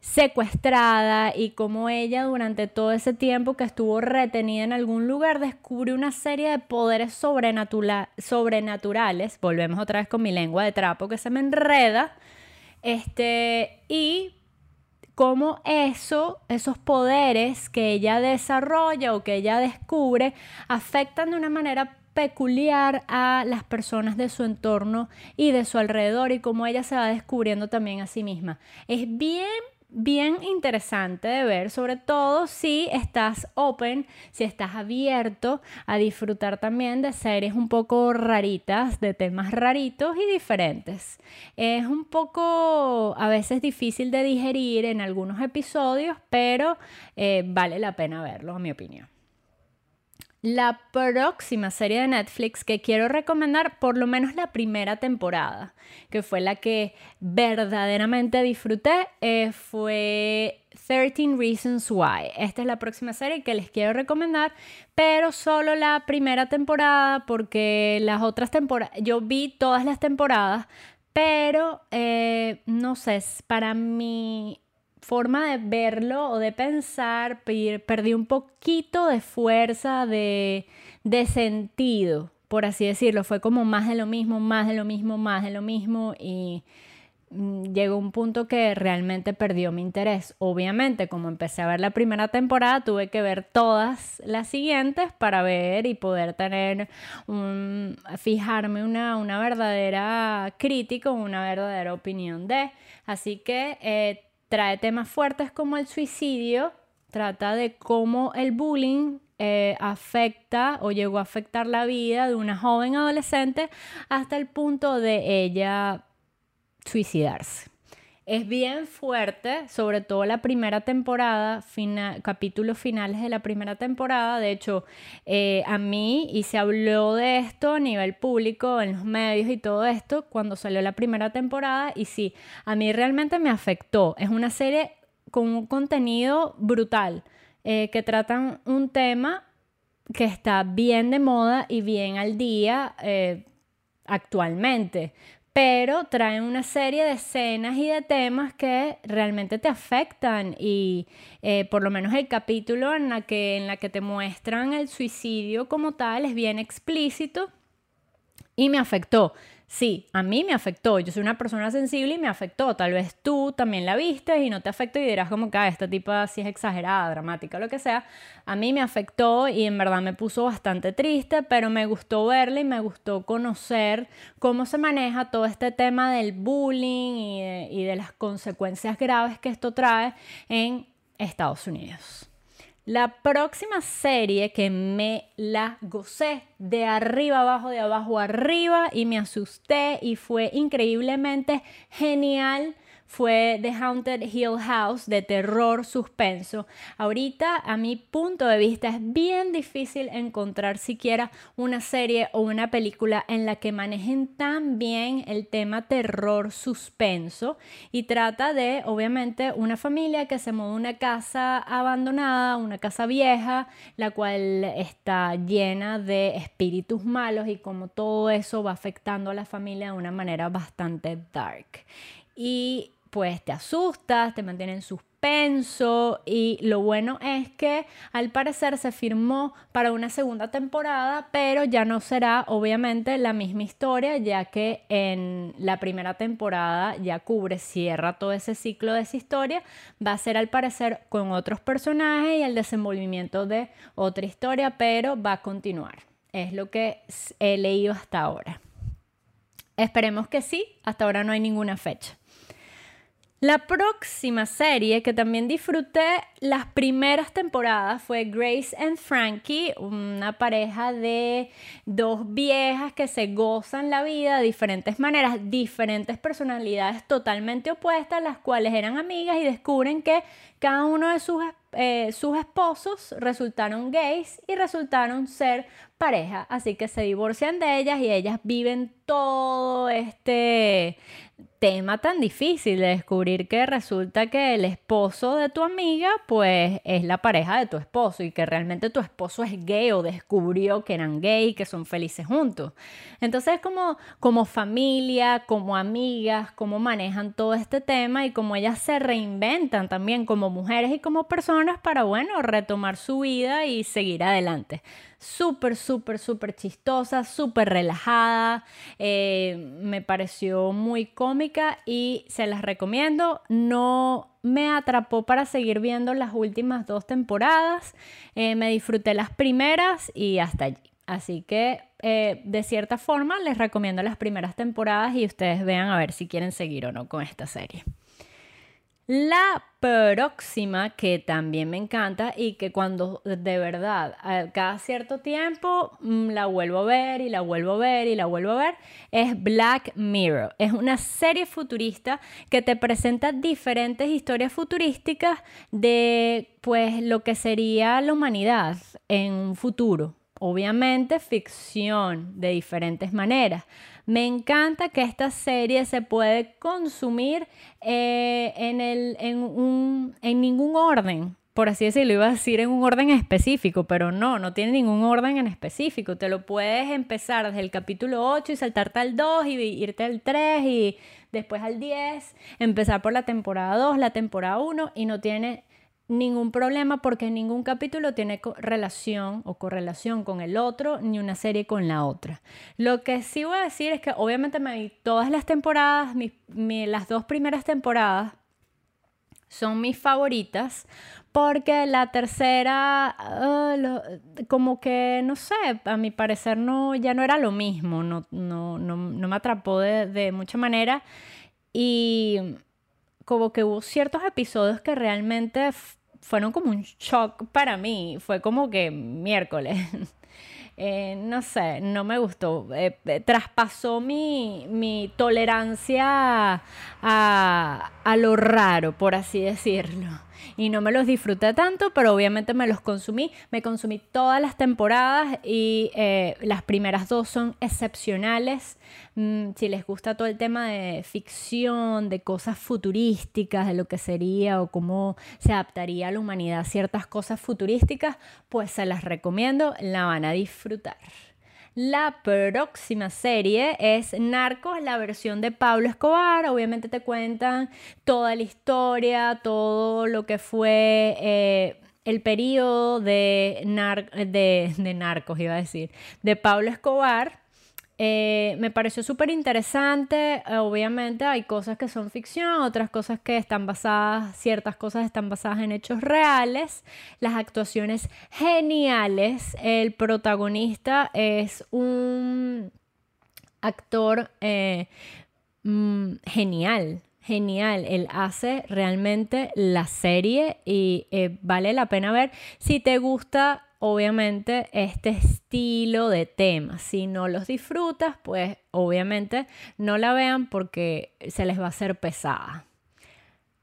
secuestrada y como ella durante todo ese tiempo que estuvo retenida en algún lugar descubre una serie de poderes sobrenaturales, volvemos otra vez con mi lengua de trapo que se me enreda, Este, y cómo eso, esos poderes que ella desarrolla o que ella descubre afectan de una manera peculiar a las personas de su entorno y de su alrededor y cómo ella se va descubriendo también a sí misma. Es bien bien interesante de ver, sobre todo si estás open, si estás abierto a disfrutar también de series un poco raritas, de temas raritos y diferentes. Es un poco a veces difícil de digerir en algunos episodios, pero eh, vale la pena verlo, en mi opinión. La próxima serie de Netflix que quiero recomendar, por lo menos la primera temporada, que fue la que verdaderamente disfruté, eh, fue 13 Reasons Why. Esta es la próxima serie que les quiero recomendar, pero solo la primera temporada, porque las otras temporadas, yo vi todas las temporadas, pero eh, no sé, para mí forma de verlo o de pensar, perdí un poquito de fuerza, de, de sentido, por así decirlo. Fue como más de lo mismo, más de lo mismo, más de lo mismo y mm, llegó un punto que realmente perdió mi interés. Obviamente, como empecé a ver la primera temporada, tuve que ver todas las siguientes para ver y poder tener un, fijarme una, una verdadera crítica, una verdadera opinión de. Así que eh, trae temas fuertes como el suicidio, trata de cómo el bullying eh, afecta o llegó a afectar la vida de una joven adolescente hasta el punto de ella suicidarse. Es bien fuerte, sobre todo la primera temporada, capítulos finales de la primera temporada. De hecho, eh, a mí, y se habló de esto a nivel público, en los medios y todo esto, cuando salió la primera temporada, y sí, a mí realmente me afectó. Es una serie con un contenido brutal, eh, que tratan un tema que está bien de moda y bien al día eh, actualmente pero traen una serie de escenas y de temas que realmente te afectan y eh, por lo menos el capítulo en la, que, en la que te muestran el suicidio como tal es bien explícito y me afectó. Sí, a mí me afectó. Yo soy una persona sensible y me afectó. Tal vez tú también la viste y no te afectó y dirás como que ah, esta tipa sí es exagerada, dramática, lo que sea. A mí me afectó y en verdad me puso bastante triste, pero me gustó verla y me gustó conocer cómo se maneja todo este tema del bullying y y de las consecuencias graves que esto trae en Estados Unidos. La próxima serie que me la gocé de arriba abajo, de abajo arriba y me asusté y fue increíblemente genial fue The Haunted Hill House de terror suspenso. Ahorita, a mi punto de vista, es bien difícil encontrar siquiera una serie o una película en la que manejen tan bien el tema terror suspenso y trata de, obviamente, una familia que se mueve a una casa abandonada, una casa vieja, la cual está llena de espíritus malos y como todo eso va afectando a la familia de una manera bastante dark. Y pues te asustas, te mantiene en suspenso y lo bueno es que al parecer se firmó para una segunda temporada, pero ya no será obviamente la misma historia, ya que en la primera temporada ya cubre, cierra todo ese ciclo de esa historia, va a ser al parecer con otros personajes y el desenvolvimiento de otra historia, pero va a continuar. Es lo que he leído hasta ahora. Esperemos que sí, hasta ahora no hay ninguna fecha. La próxima serie que también disfruté las primeras temporadas fue Grace and Frankie, una pareja de dos viejas que se gozan la vida de diferentes maneras, diferentes personalidades totalmente opuestas, las cuales eran amigas y descubren que cada uno de sus, eh, sus esposos resultaron gays y resultaron ser pareja, así que se divorcian de ellas y ellas viven todo este tema tan difícil de descubrir que resulta que el esposo de tu amiga pues es la pareja de tu esposo y que realmente tu esposo es gay o descubrió que eran gay y que son felices juntos. Entonces como, como familia, como amigas, cómo manejan todo este tema y cómo ellas se reinventan también como mujeres y como personas para, bueno, retomar su vida y seguir adelante. Súper, súper, súper chistosa, súper relajada. Eh, me pareció muy cómica y se las recomiendo. No me atrapó para seguir viendo las últimas dos temporadas. Eh, me disfruté las primeras y hasta allí. Así que eh, de cierta forma les recomiendo las primeras temporadas y ustedes vean a ver si quieren seguir o no con esta serie. La próxima que también me encanta y que cuando de verdad cada cierto tiempo mm, la vuelvo a ver y la vuelvo a ver y la vuelvo a ver es Black Mirror. Es una serie futurista que te presenta diferentes historias futurísticas de pues lo que sería la humanidad en un futuro obviamente ficción de diferentes maneras. Me encanta que esta serie se puede consumir eh, en, el, en, un, en ningún orden, por así decirlo, iba a decir en un orden específico, pero no, no tiene ningún orden en específico. Te lo puedes empezar desde el capítulo 8 y saltarte al 2 y irte al 3 y después al 10, empezar por la temporada 2, la temporada 1 y no tiene ningún problema porque ningún capítulo tiene relación o correlación con el otro ni una serie con la otra. Lo que sí voy a decir es que obviamente me todas las temporadas, las dos primeras temporadas son mis favoritas porque la tercera ah, como que no sé, a mi parecer no ya no era lo mismo, no, no, no, no me atrapó de, de mucha manera y como que hubo ciertos episodios que realmente fueron como un shock para mí. Fue como que miércoles. [LAUGHS] Eh, no sé, no me gustó. Eh, eh, traspasó mi, mi tolerancia a, a, lo raro, por así decirlo y no me los disfruté tanto, pero obviamente me los consumí. Me consumí todas las temporadas y eh, las primeras dos son excepcionales. Mm, si les gusta todo el tema de ficción, de cosas futurísticas, de lo que sería o cómo se adaptaría a la humanidad a ciertas cosas futurísticas, pues se las recomiendo, la van a disfrutar. La próxima serie es Narcos, la versión de Pablo Escobar. Obviamente te cuentan toda la historia, todo lo que fue eh, el periodo de, de, de Narcos, iba a decir, de Pablo Escobar. Eh, me pareció súper interesante. Eh, obviamente hay cosas que son ficción, otras cosas que están basadas, ciertas cosas están basadas en hechos reales. Las actuaciones geniales. El protagonista es un actor eh, mm, genial genial. Él hace realmente la serie y vale la pena ver. Si te gusta obviamente este estilo de temas. Si no los disfrutas, pues obviamente no la vean porque se les va a hacer pesada.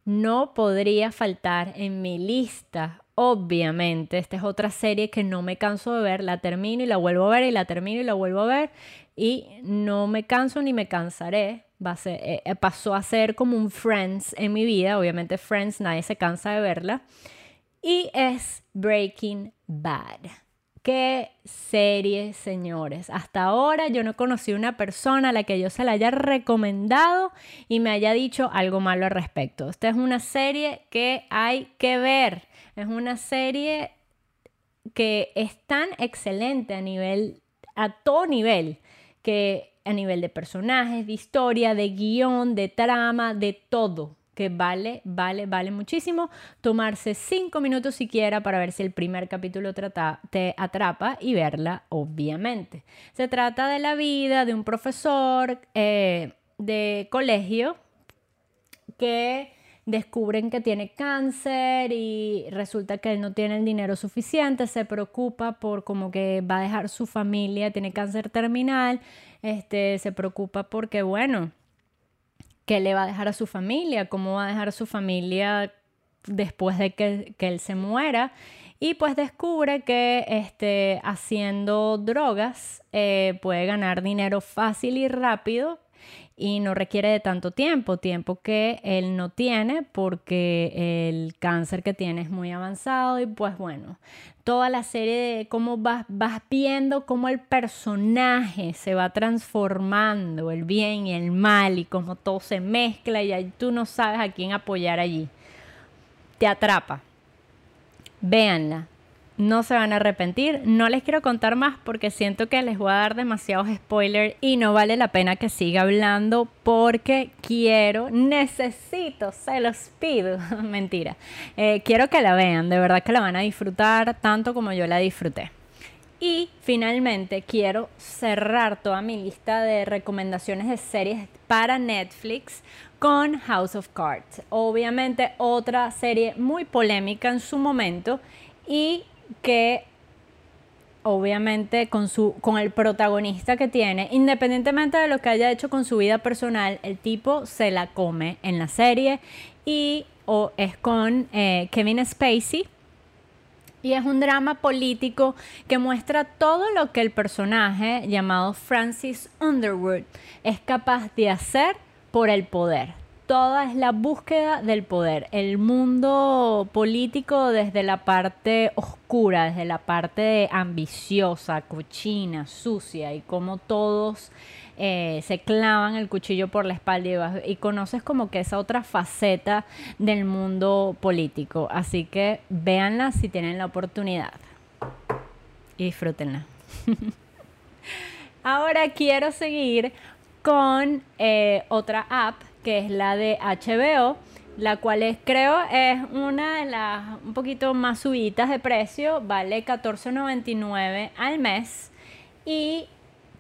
No podría faltar en mi lista, obviamente. Esta es otra serie que no me canso de ver, la termino y la vuelvo a ver y la termino y la vuelvo a ver y no me canso ni me cansaré. Va eh, eh, pasó a ser como un Friends en mi vida, obviamente Friends nadie se cansa de verla y es Breaking Bad. Qué serie, señores. Hasta ahora yo no conocí una persona a la que yo se la haya recomendado y me haya dicho algo malo al respecto. Esta es una serie que hay que ver. Es una serie que es tan excelente a nivel, a todo nivel, que a nivel de personajes, de historia, de guion, de trama, de todo que vale, vale, vale muchísimo tomarse cinco minutos siquiera para ver si el primer capítulo te atrapa y verla, obviamente. Se trata de la vida de un profesor eh, de colegio que descubren que tiene cáncer y resulta que él no tiene el dinero suficiente, se preocupa por como que va a dejar su familia, tiene cáncer terminal, este, se preocupa porque, bueno, qué le va a dejar a su familia, cómo va a dejar a su familia después de que, él se muera. Y pues descubre que este, haciendo drogas eh, puede ganar dinero fácil y rápido y no requiere de tanto tiempo, tiempo que él no tiene porque el cáncer que tiene es muy avanzado y pues bueno, toda la serie de cómo vas, vas viendo cómo el personaje se va transformando, el bien y el mal y cómo todo se mezcla y ahí tú no sabes a quién apoyar allí. Te atrapa. Véanla, no se van a arrepentir. No les quiero contar más porque siento que les voy a dar demasiados spoilers y no vale la pena que siga hablando porque quiero, necesito, se los pido. [LAUGHS] Mentira. Eh, quiero que la vean, de verdad que la van a disfrutar tanto como yo la disfruté. Y finalmente quiero cerrar toda mi lista de recomendaciones de series para Netflix con House of Cards. Obviamente otra serie muy polémica en su momento y que obviamente con, su, con el protagonista que tiene, independientemente de lo que haya hecho con su vida personal, el tipo se la come en la serie y o es con eh, Kevin Spacey. Y es un drama político que muestra todo lo que el personaje llamado Francis Underwood es capaz de hacer por el poder toda es la búsqueda del poder. El mundo político desde la parte oscura, desde la parte ambiciosa, cochina, sucia y como todos eh, se clavan el cuchillo por la espalda y, y, conoces como que esa otra faceta del mundo político. Así que véanla si tienen la oportunidad y disfrútenla. [LAUGHS] Ahora quiero seguir con eh, otra app que es la de HBO, la cual es, creo es una de las un poquito más subidas de precio, vale $14.99 al mes y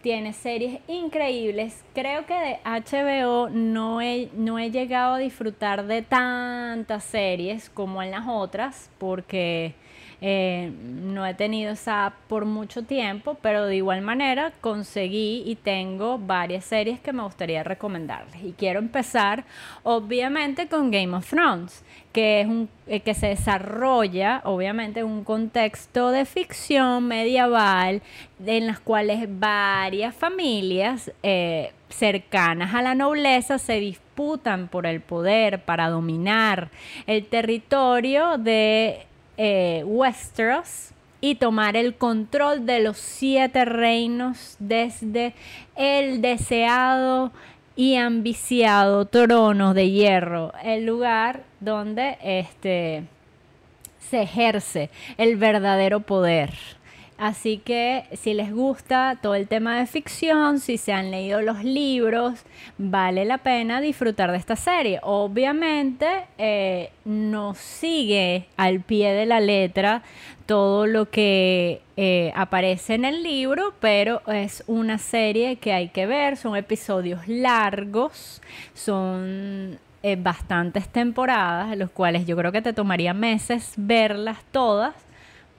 tiene series increíbles. Creo que de HBO no he, no he llegado a disfrutar de tantas series como en las otras, porque eh, no he tenido esa app por mucho tiempo, pero de igual manera conseguí y tengo varias series que me gustaría recomendarles. Y quiero empezar, obviamente, con Game of Thrones, que es un eh, que se desarrolla, obviamente, en un contexto de ficción medieval, en las cuales varias familias eh, cercanas a la nobleza se disputan por el poder para dominar el territorio de eh, Westeros y tomar el control de los siete reinos desde el deseado y ambiciado trono de hierro, el lugar donde este, se ejerce el verdadero poder. Así que si les gusta todo el tema de ficción, si se han leído los libros, vale la pena disfrutar de esta serie. Obviamente eh, no sigue al pie de la letra todo lo que eh, aparece en el libro, pero es una serie que hay que ver, son episodios largos, son eh, bastantes temporadas, los cuales yo creo que te tomaría meses verlas todas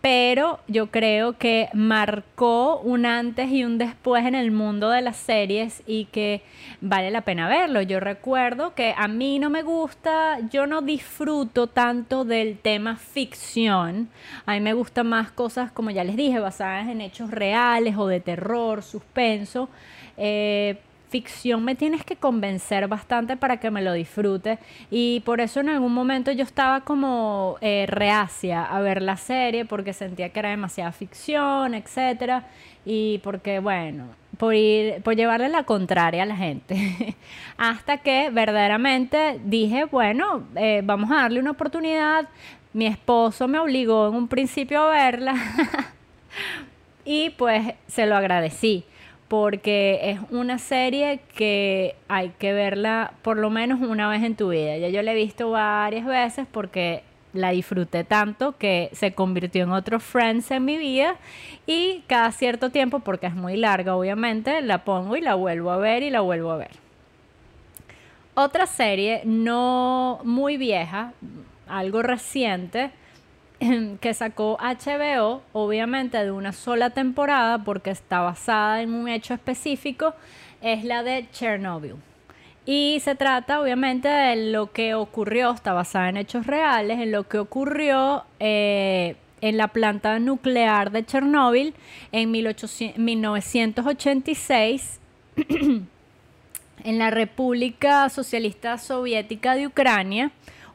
pero yo creo que marcó un antes y un después en el mundo de las series y que vale la pena verlo. Yo recuerdo que a mí no me gusta, yo no disfruto tanto del tema ficción. A mí me gustan más cosas, como ya les dije, basadas en hechos reales o de terror, suspenso. Eh, ficción me tienes que convencer bastante para que me lo disfrute. Y por eso en algún momento yo estaba como eh, reacia a ver la serie porque sentía que era demasiada ficción, etcétera. Y porque bueno por ir por llevarle la contraria a la gente. [LAUGHS] Hasta que verdaderamente dije bueno eh, vamos a darle una oportunidad. Mi esposo me obligó en un principio a verla. [LAUGHS] Y pues se lo agradecí porque es una serie que hay que verla por lo menos una vez en tu vida. Ya yo la he visto varias veces porque la disfruté tanto que se convirtió en otro Friends en mi vida y cada cierto tiempo, porque es muy larga obviamente, la pongo y la vuelvo a ver y la vuelvo a ver. Otra serie no muy vieja, algo reciente, [LAUGHS] que sacó HBO, obviamente de una sola temporada, porque está basada en un hecho específico, es la de Chernobyl. Y se trata obviamente de lo que ocurrió, está basada en hechos reales, en lo que ocurrió eh, en la planta nuclear de Chernobyl en 1986 [CLEARS THROAT] en la República Socialista Soviética de Ucrania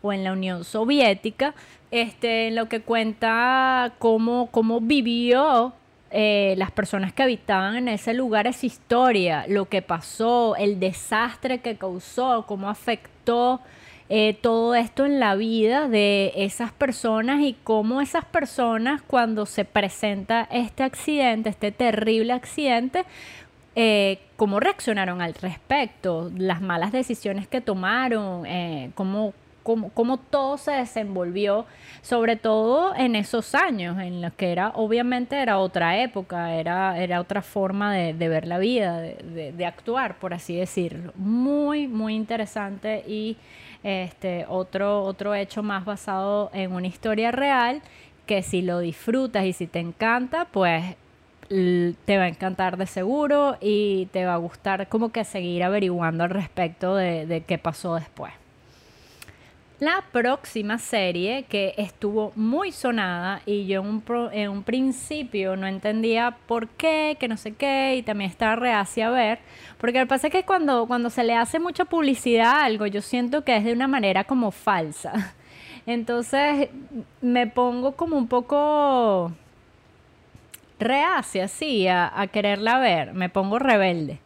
o en la Unión Soviética este, en lo que cuenta cómo, cómo vivió eh, las personas que habitaban en ese lugar esa historia, lo que pasó, el desastre que causó, cómo afectó eh, todo esto en la vida de esas personas y cómo esas personas cuando se presenta este accidente, este terrible accidente, eh, cómo reaccionaron al respecto, las malas decisiones que tomaron, cómo, cómo, todo se desenvolvió, sobre todo en esos años, en los que era, obviamente era otra época, era, era otra forma de, ver la vida, de, actuar, por así decirlo. Muy, muy interesante y este, otro, otro hecho más basado en una historia real que si lo disfrutas y si te encanta, pues te va a encantar de seguro y te va a gustar como que seguir averiguando al respecto de, qué pasó después. La próxima serie que estuvo muy sonada y yo en un, principio no entendía por qué, que no sé qué, y también estaba reacia a ver, porque lo que pasa es que cuando, cuando se le hace mucha publicidad a algo, yo siento que es de una manera como falsa. [LAUGHS] Entonces me pongo como un poco reacia, sí, a, quererla ver, me pongo rebelde.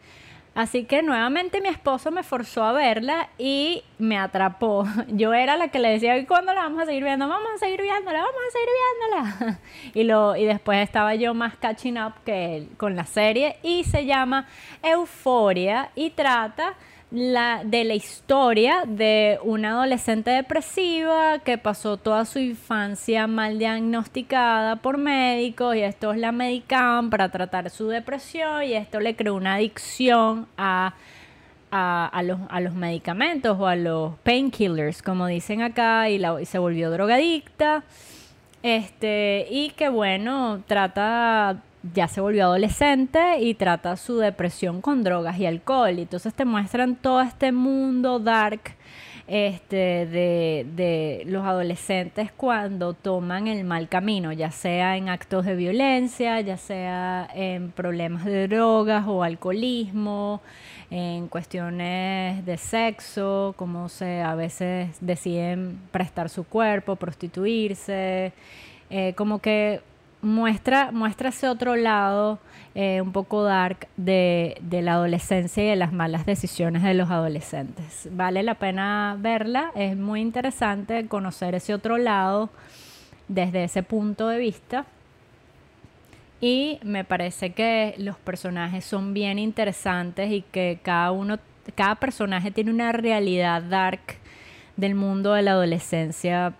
Así que nuevamente mi esposo me forzó a verla y me atrapó. [LAUGHS] Yo era la que le decía, ¿y cuándo la vamos a seguir viendo? Vamos a seguir viéndola, vamos a seguir viéndola. [LAUGHS] Y, lo, y después estaba yo más catching up que él con la serie y se llama Euforia y trata la, de la historia de una adolescente depresiva que pasó toda su infancia mal diagnosticada por médicos y estos la medicaban para tratar su depresión y esto le creó una adicción a, a, los, a los, medicamentos o a los painkillers, como dicen acá, y, la, y se volvió drogadicta. Este, y que bueno, trata ya se volvió adolescente y trata su depresión con drogas y alcohol. Entonces te muestran todo este mundo dark este, de, de, los adolescentes cuando toman el mal camino, ya sea en actos de violencia, ya sea en problemas de drogas o alcoholismo, en cuestiones de sexo, como se a veces deciden prestar su cuerpo, prostituirse, eh, como que muestra, muestra ese otro lado eh, un poco dark de, la adolescencia y de las malas decisiones de los adolescentes. Vale la pena verla, es muy interesante conocer ese otro lado desde ese punto de vista. Y me parece que los personajes son bien interesantes y que cada uno, cada personaje tiene una realidad dark del mundo de la adolescencia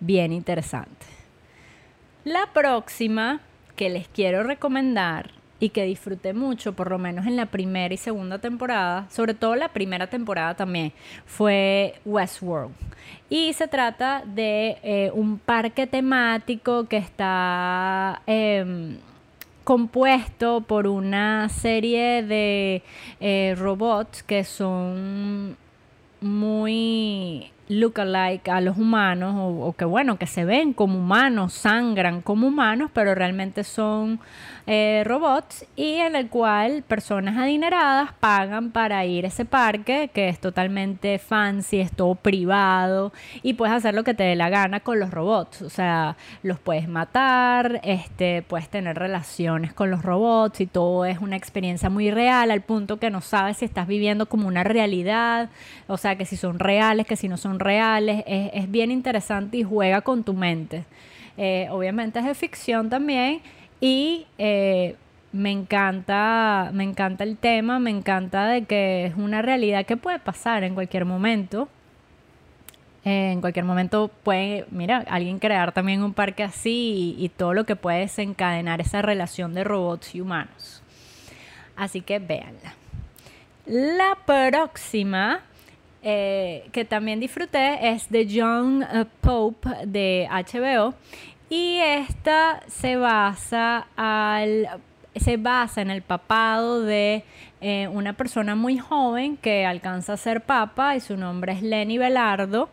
bien interesante. La próxima que les quiero recomendar y que disfruté mucho, por lo menos en la primera y segunda temporada, sobre todo la primera temporada también, fue Westworld. Y se trata de eh, un parque temático que está em, compuesto por una serie de eh, robots que son muy look-alike a los humanos o, que bueno, que se ven como humanos, sangran como humanos, pero realmente son eh, robots y en el cual personas adineradas pagan para ir a ese parque que es totalmente fancy, es todo privado y puedes hacer lo que te dé la gana con los robots, o sea, los puedes matar, este, puedes tener relaciones con los robots y todo es una experiencia muy real al punto que no sabes si estás viviendo como una realidad, o sea, que si son reales, que si no son reales, es, bien interesante y juega con tu mente. Eh, obviamente es de ficción también y eh, me encanta, me encanta el tema, me encanta de que es una realidad que puede pasar en cualquier momento. Eh, en cualquier momento puede, mira, alguien crear también un parque así y, todo lo que puede desencadenar esa relación de robots y humanos. Así que véanla. La próxima eh, que también disfruté es de John Pope de HBO y esta se basa al se basa en el papado de eh, una persona muy joven que alcanza a ser papa y su nombre es Lenny Belardo.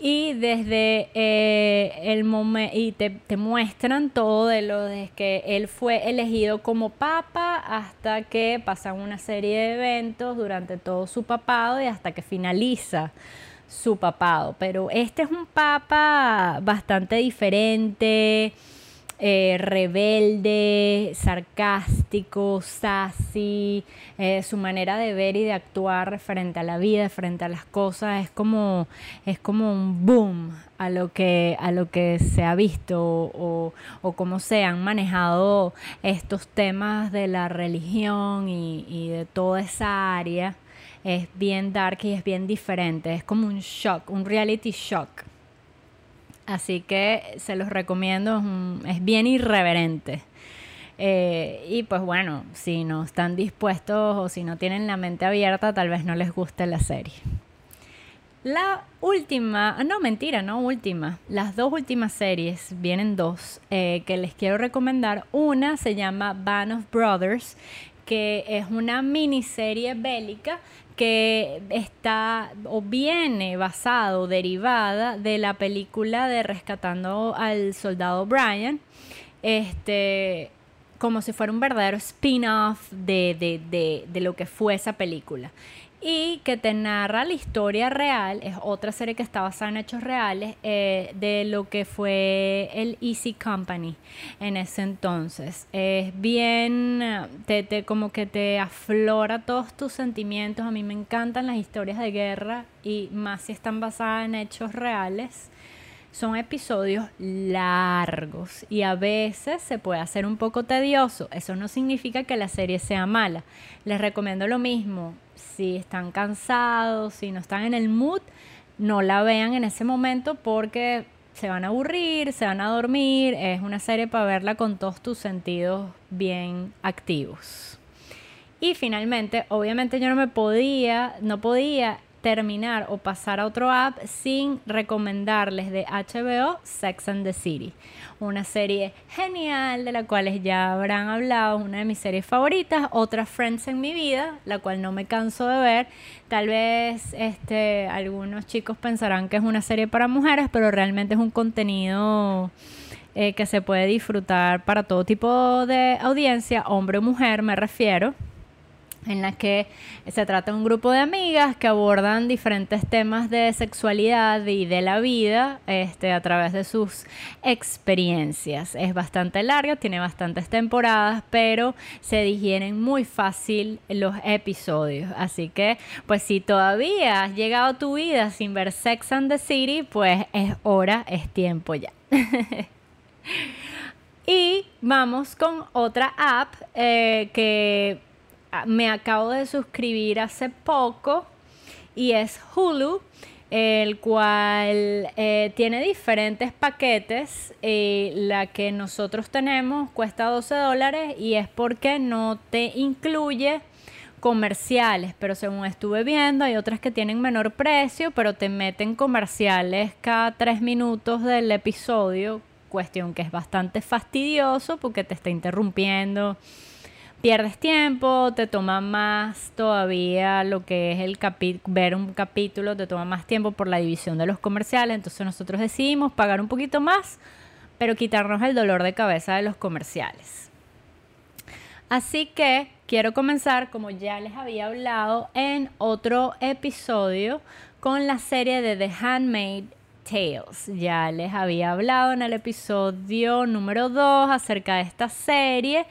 Y desde eh, el momento y te, muestran todo de lo de que él fue elegido como papa hasta que pasan una serie de eventos durante todo su papado y hasta que finaliza su papado pero este es un papa bastante diferente eh, rebelde, sarcástico, sassy, eh, su manera de ver y de actuar frente a la vida, frente a las cosas, es como, es como un boom a lo que, a lo que se ha visto o, o cómo se han manejado estos temas de la religión y, y de toda esa área. Es bien dark y es bien diferente, es como un shock, un reality shock Así que se los recomiendo, es, bien irreverente. Eh, y pues bueno, si no están dispuestos o si no tienen la mente abierta, tal vez no les guste la serie. La última, ah, no mentira, no última, las dos últimas series, vienen dos, eh, que les quiero recomendar. Una se llama Band of Brothers, que es una miniserie bélica que está o viene basado, derivada de la película de Rescatando al Soldado Brian, este, como si fuera un verdadero spin-off de, de, de, de lo que fue esa película y que te narra la historia real, es otra serie que está basada en hechos reales, eh, de lo que fue el Easy Company en ese entonces. Es bien, te, te, como que te aflora todos tus sentimientos. A mí me encantan las historias de guerra y más si están basadas en hechos reales son episodios largos y a veces se puede hacer un poco tedioso. Eso no significa que la serie sea mala. Les recomiendo lo mismo. Si están cansados, si no están en el mood, no la vean en ese momento porque se van a aburrir, se van a dormir. Es una serie para verla con todos tus sentidos bien activos. Y finalmente, obviamente yo no me podía, no podía terminar o pasar a otro app sin recomendarles de HBO Sex and the City. Una serie genial de la cual ya habrán hablado, una de mis series favoritas, otra Friends en mi vida, la cual no me canso de ver. Tal vez este, algunos chicos pensarán que es una serie para mujeres, pero realmente es un contenido eh, que se puede disfrutar para todo tipo de audiencia, hombre o mujer me refiero en la que se trata un grupo de amigas que abordan diferentes temas de sexualidad y de la vida este, a través de sus experiencias. Es bastante larga, tiene bastantes temporadas, pero se digieren muy fácil los episodios. Así que, pues si todavía has llegado a tu vida sin ver Sex and the City, pues es hora, es tiempo ya. [LAUGHS] y vamos con otra app eh, que me acabo de suscribir hace poco y es Hulu, el cual eh, tiene diferentes paquetes. Eh, la que nosotros tenemos cuesta 12 dólares y es porque no te incluye comerciales, pero según estuve viendo hay otras que tienen menor precio, pero te meten comerciales cada tres minutos del episodio, cuestión que es bastante fastidioso porque te está interrumpiendo pierdes tiempo, te toma más todavía lo que es el ver un capítulo, te toma más tiempo por la división de los comerciales, entonces nosotros decidimos pagar un poquito más, pero quitarnos el dolor de cabeza de los comerciales. Así que quiero comenzar, como ya les había hablado en otro episodio, con la serie de The Handmaid Tales. Ya les había hablado en el episodio número 2 acerca de esta serie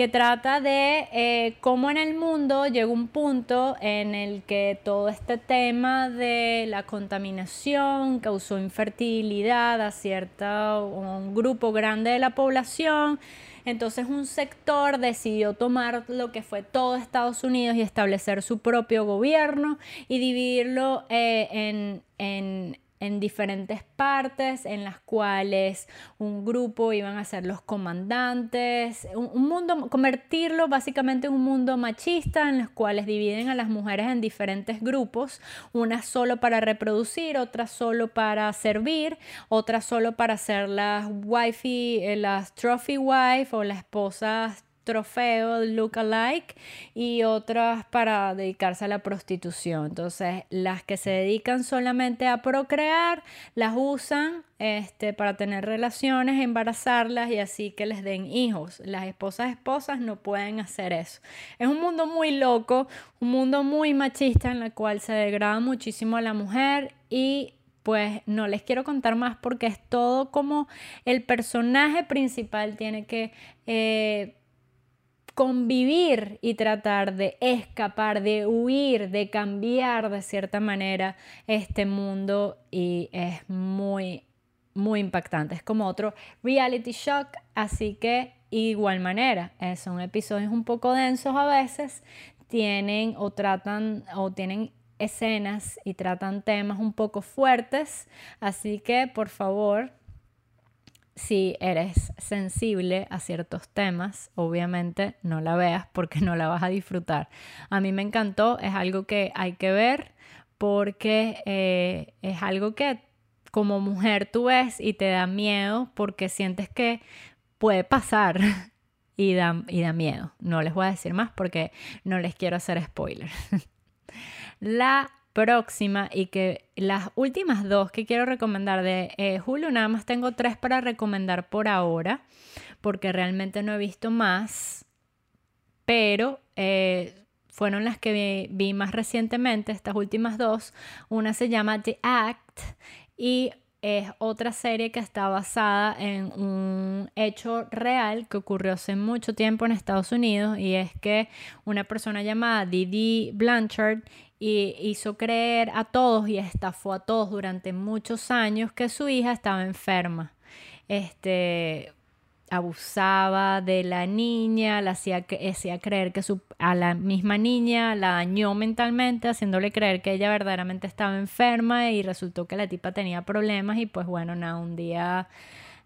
que trata de eh, cómo en el mundo llegó un punto en el que todo este tema de la contaminación causó infertilidad a cierto un grupo grande de la población. Entonces un sector decidió tomar lo que fue todo Estados Unidos y establecer su propio gobierno y dividirlo eh, en, en en diferentes partes en las cuales un grupo iban a ser los comandantes, un, mundo, convertirlo básicamente en un mundo machista en los cuales dividen a las mujeres en diferentes grupos, una solo para reproducir, otra solo para servir, otra solo para ser las wifey, eh, las trophy wife o las esposas trofeo, look alike y otras para dedicarse a la prostitución. Entonces, las que se dedican solamente a procrear, las usan este, para tener relaciones, embarazarlas y así que les den hijos. Las esposas esposas no pueden hacer eso. Es un mundo muy loco, un mundo muy machista en el cual se degrada muchísimo a la mujer y pues no les quiero contar más porque es todo como el personaje principal tiene que eh, convivir y tratar de escapar, de huir, de cambiar de cierta manera este mundo y es muy, muy impactante. Es como otro reality shock, así que igual manera, eh, son episodios un poco densos a veces, tienen o tratan o tienen escenas y tratan temas un poco fuertes, así que por favor, si eres sensible a ciertos temas, obviamente no la veas porque no la vas a disfrutar. A mí me encantó, es algo que hay que ver porque eh, es algo que como mujer tú ves y te da miedo porque sientes que puede pasar [LAUGHS] y da, y da miedo. No les voy a decir más porque no les quiero hacer spoiler. [LAUGHS] La próxima y que las últimas dos que quiero recomendar de eh, Hulu, nada más tengo tres para recomendar por ahora, porque realmente no he visto más, pero eh, fueron las que vi, más recientemente, estas últimas dos. Una se llama The Act y es otra serie que está basada en un hecho real que ocurrió hace mucho tiempo en Estados Unidos y es que una persona llamada Didi Blanchard y hizo creer a todos y estafó a todos durante muchos años que su hija estaba enferma. Este abusaba de la niña, la hacía, hacía creer que su, a la misma niña la dañó mentalmente, haciéndole creer que ella verdaderamente estaba enferma y resultó que la tipa tenía problemas y pues bueno, nada, un día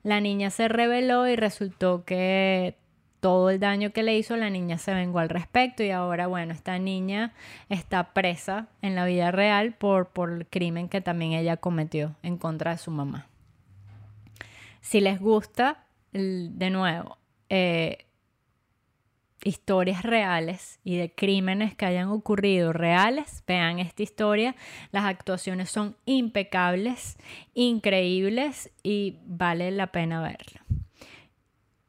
la niña se reveló y resultó que todo el daño que le hizo, la niña se vengó al respecto y ahora, bueno, esta niña está presa en la vida real por, por el crimen que también ella cometió en contra de su mamá. Si les gusta, de nuevo, eh, historias reales y de crímenes que hayan ocurrido reales, vean esta historia. Las actuaciones son impecables, increíbles y vale la pena verla.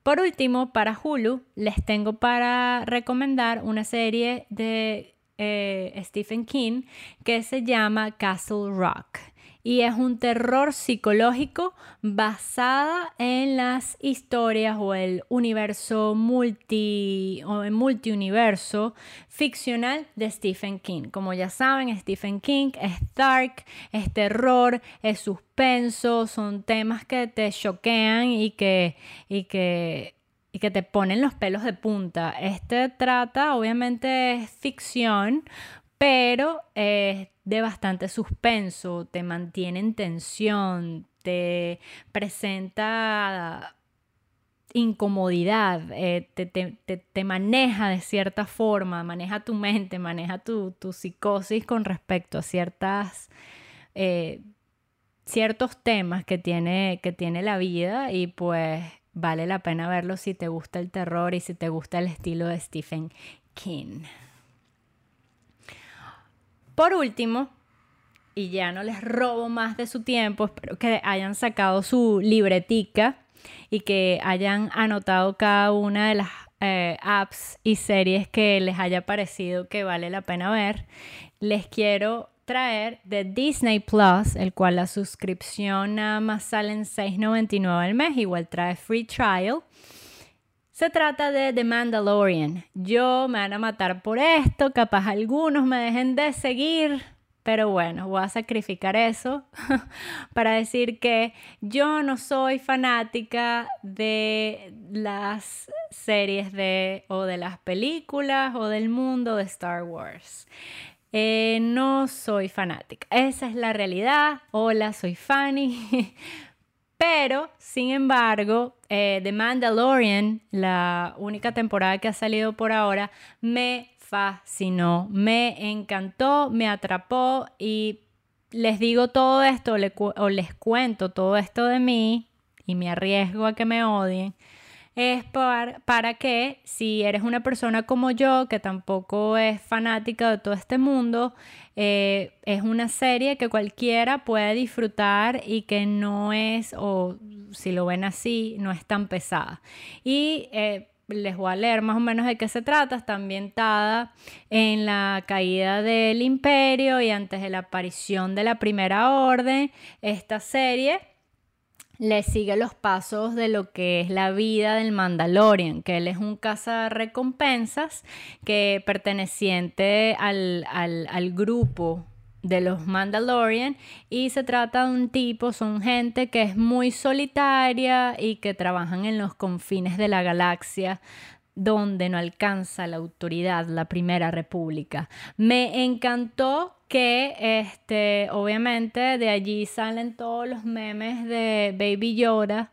Por último, para Hulu, les tengo para recomendar una serie de eh, Stephen King que se llama Castle Rock y es un terror psicológico basada en las historias o el universo multi o el multiuniverso ficcional de Stephen King. Como ya saben, Stephen King es dark, es terror, es suspenso, son temas que te choquean y que, y que y que te ponen los pelos de punta. Este trata, obviamente es ficción, pero es de bastante suspenso, te mantiene en tensión, te presenta incomodidad, eh, te, maneja de cierta forma, maneja tu mente, maneja tu, psicosis con respecto a ciertas, eh, ciertos temas que tiene, que tiene la vida y pues vale la pena verlo si te gusta el terror y si te gusta el estilo de Stephen King. Por último, y ya no les robo más de su tiempo, espero que hayan sacado su libretica y que hayan anotado cada una de las eh, apps y series que les haya parecido que vale la pena ver. Les quiero traer de Disney Plus, el cual la suscripción nada más sale en $6.99 al mes, igual trae free trial. Se trata de The Mandalorian. Yo me van a matar por esto, capaz algunos me dejen de seguir, pero bueno, voy a sacrificar eso [LAUGHS] para decir que yo no soy fanática de las series de o de las películas o del mundo de Star Wars. Eh, no soy fanática. Esa es la realidad. Hola, soy Fanny. [LAUGHS] Pero, sin embargo, eh, The Mandalorian, la única temporada que ha salido por ahora, me fascinó, me encantó, me atrapó y les digo todo esto o les cuento todo esto de mí y me arriesgo a que me odien es para, que si eres una persona como yo, que tampoco es fanática de todo este mundo, eh, es una serie que cualquiera puede disfrutar y que no es, o si lo ven así, no es tan pesada. Y eh, les voy a leer más o menos de qué se trata. Está ambientada en la caída del imperio y antes de la aparición de la primera orden. Esta serie le sigue los pasos de lo que es la vida del Mandalorian, que él es un recompensas que perteneciente al, al, al grupo de los Mandalorian y se trata de un tipo, son gente que es muy solitaria y que trabajan en los confines de la galaxia donde no alcanza la autoridad la Primera República. Me encantó que este obviamente de allí salen todos los memes de Baby Yoda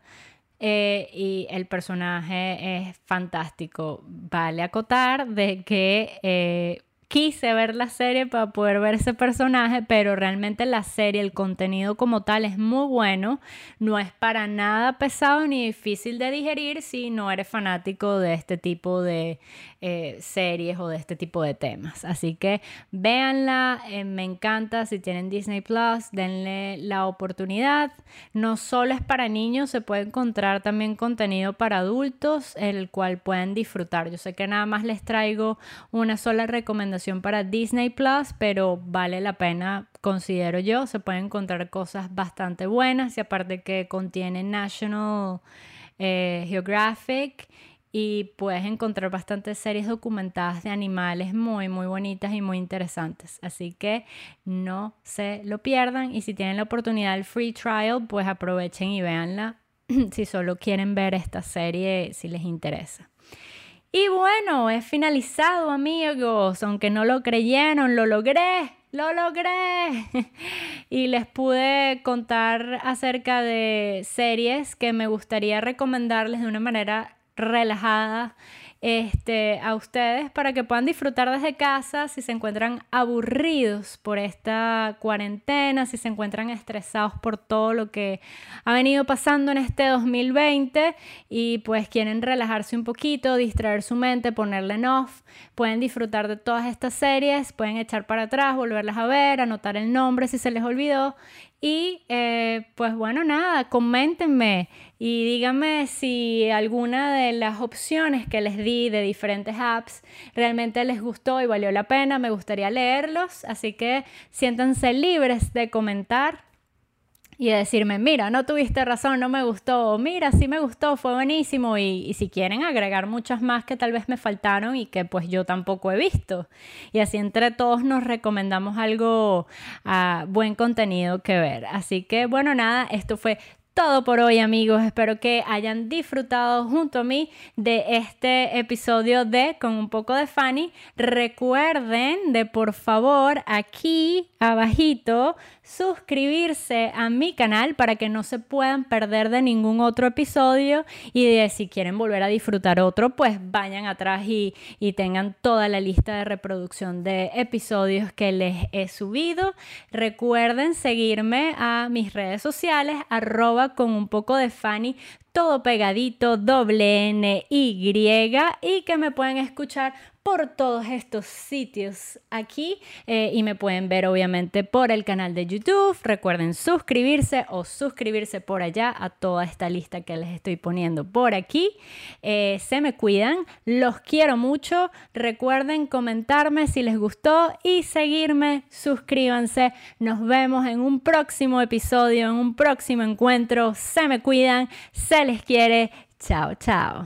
eh, y el personaje es fantástico. Vale acotar de que eh, quise ver la serie para poder ver ese personaje, pero realmente la serie, el contenido como tal es muy bueno, no es para nada pesado ni difícil de digerir si no eres fanático de este tipo de eh, series o de este tipo de temas. Así que véanla, eh, me encanta, si tienen Disney Plus, denle la oportunidad. No solo es para niños, se puede encontrar también contenido para adultos, el cual pueden disfrutar. Yo sé que nada más les traigo una sola recomendación para Disney Plus, pero vale la pena considero yo. Se pueden encontrar cosas bastante buenas y aparte que contiene National eh, Geographic y puedes encontrar bastantes series documentadas de animales muy, muy bonitas y muy interesantes. Así que no se lo pierdan y si tienen la oportunidad del free trial, pues aprovechen y véanla [CLEARS THROAT] si solo quieren ver esta serie, si les interesa. Y bueno, he finalizado amigos, aunque no lo creyeron, lo logré, lo logré. [LAUGHS] y les pude contar acerca de series que me gustaría recomendarles de una manera relajada este, a ustedes para que puedan disfrutar desde casa si se encuentran aburridos por esta cuarentena, si se encuentran estresados por todo lo que ha venido pasando en este 2020 y pues quieren relajarse un poquito, distraer su mente, ponerle en off, pueden disfrutar de todas estas series, pueden echar para atrás, volverlas a ver, anotar el nombre si se les olvidó y eh, pues bueno, nada, coméntenme y díganme si alguna de las opciones que les di de diferentes apps realmente les gustó y valió la pena. Me gustaría leerlos, así que siéntanse libres de comentar y decirme, mira, no tuviste razón, no me gustó, mira, sí me gustó, fue buenísimo, y, si quieren agregar muchas más que tal vez me faltaron y que pues yo tampoco he visto. Y así entre todos nos recomendamos algo, uh, buen contenido que ver. Así que bueno, nada, esto fue todo por hoy amigos. Espero que hayan disfrutado junto a mí de este episodio de Con un poco de Fanny. Recuerden de por favor aquí abajito suscribirse a mi canal para que no se puedan perder de ningún otro episodio y de si quieren volver a disfrutar otro pues vayan atrás y, y tengan toda la lista de reproducción de episodios que les he subido. Recuerden seguirme a mis redes sociales arroba con un poco de Fanny, todo pegadito, doble N, Y, y que me pueden escuchar por todos estos sitios aquí eh, y me pueden ver obviamente por el canal de YouTube. Recuerden suscribirse o suscribirse por allá a toda esta lista que les estoy poniendo por aquí. Eh, se me cuidan, los quiero mucho. Recuerden comentarme si les gustó y seguirme, suscríbanse. Nos vemos en un próximo episodio, en un próximo encuentro. Se me cuidan, se les quiere. Chao, chao.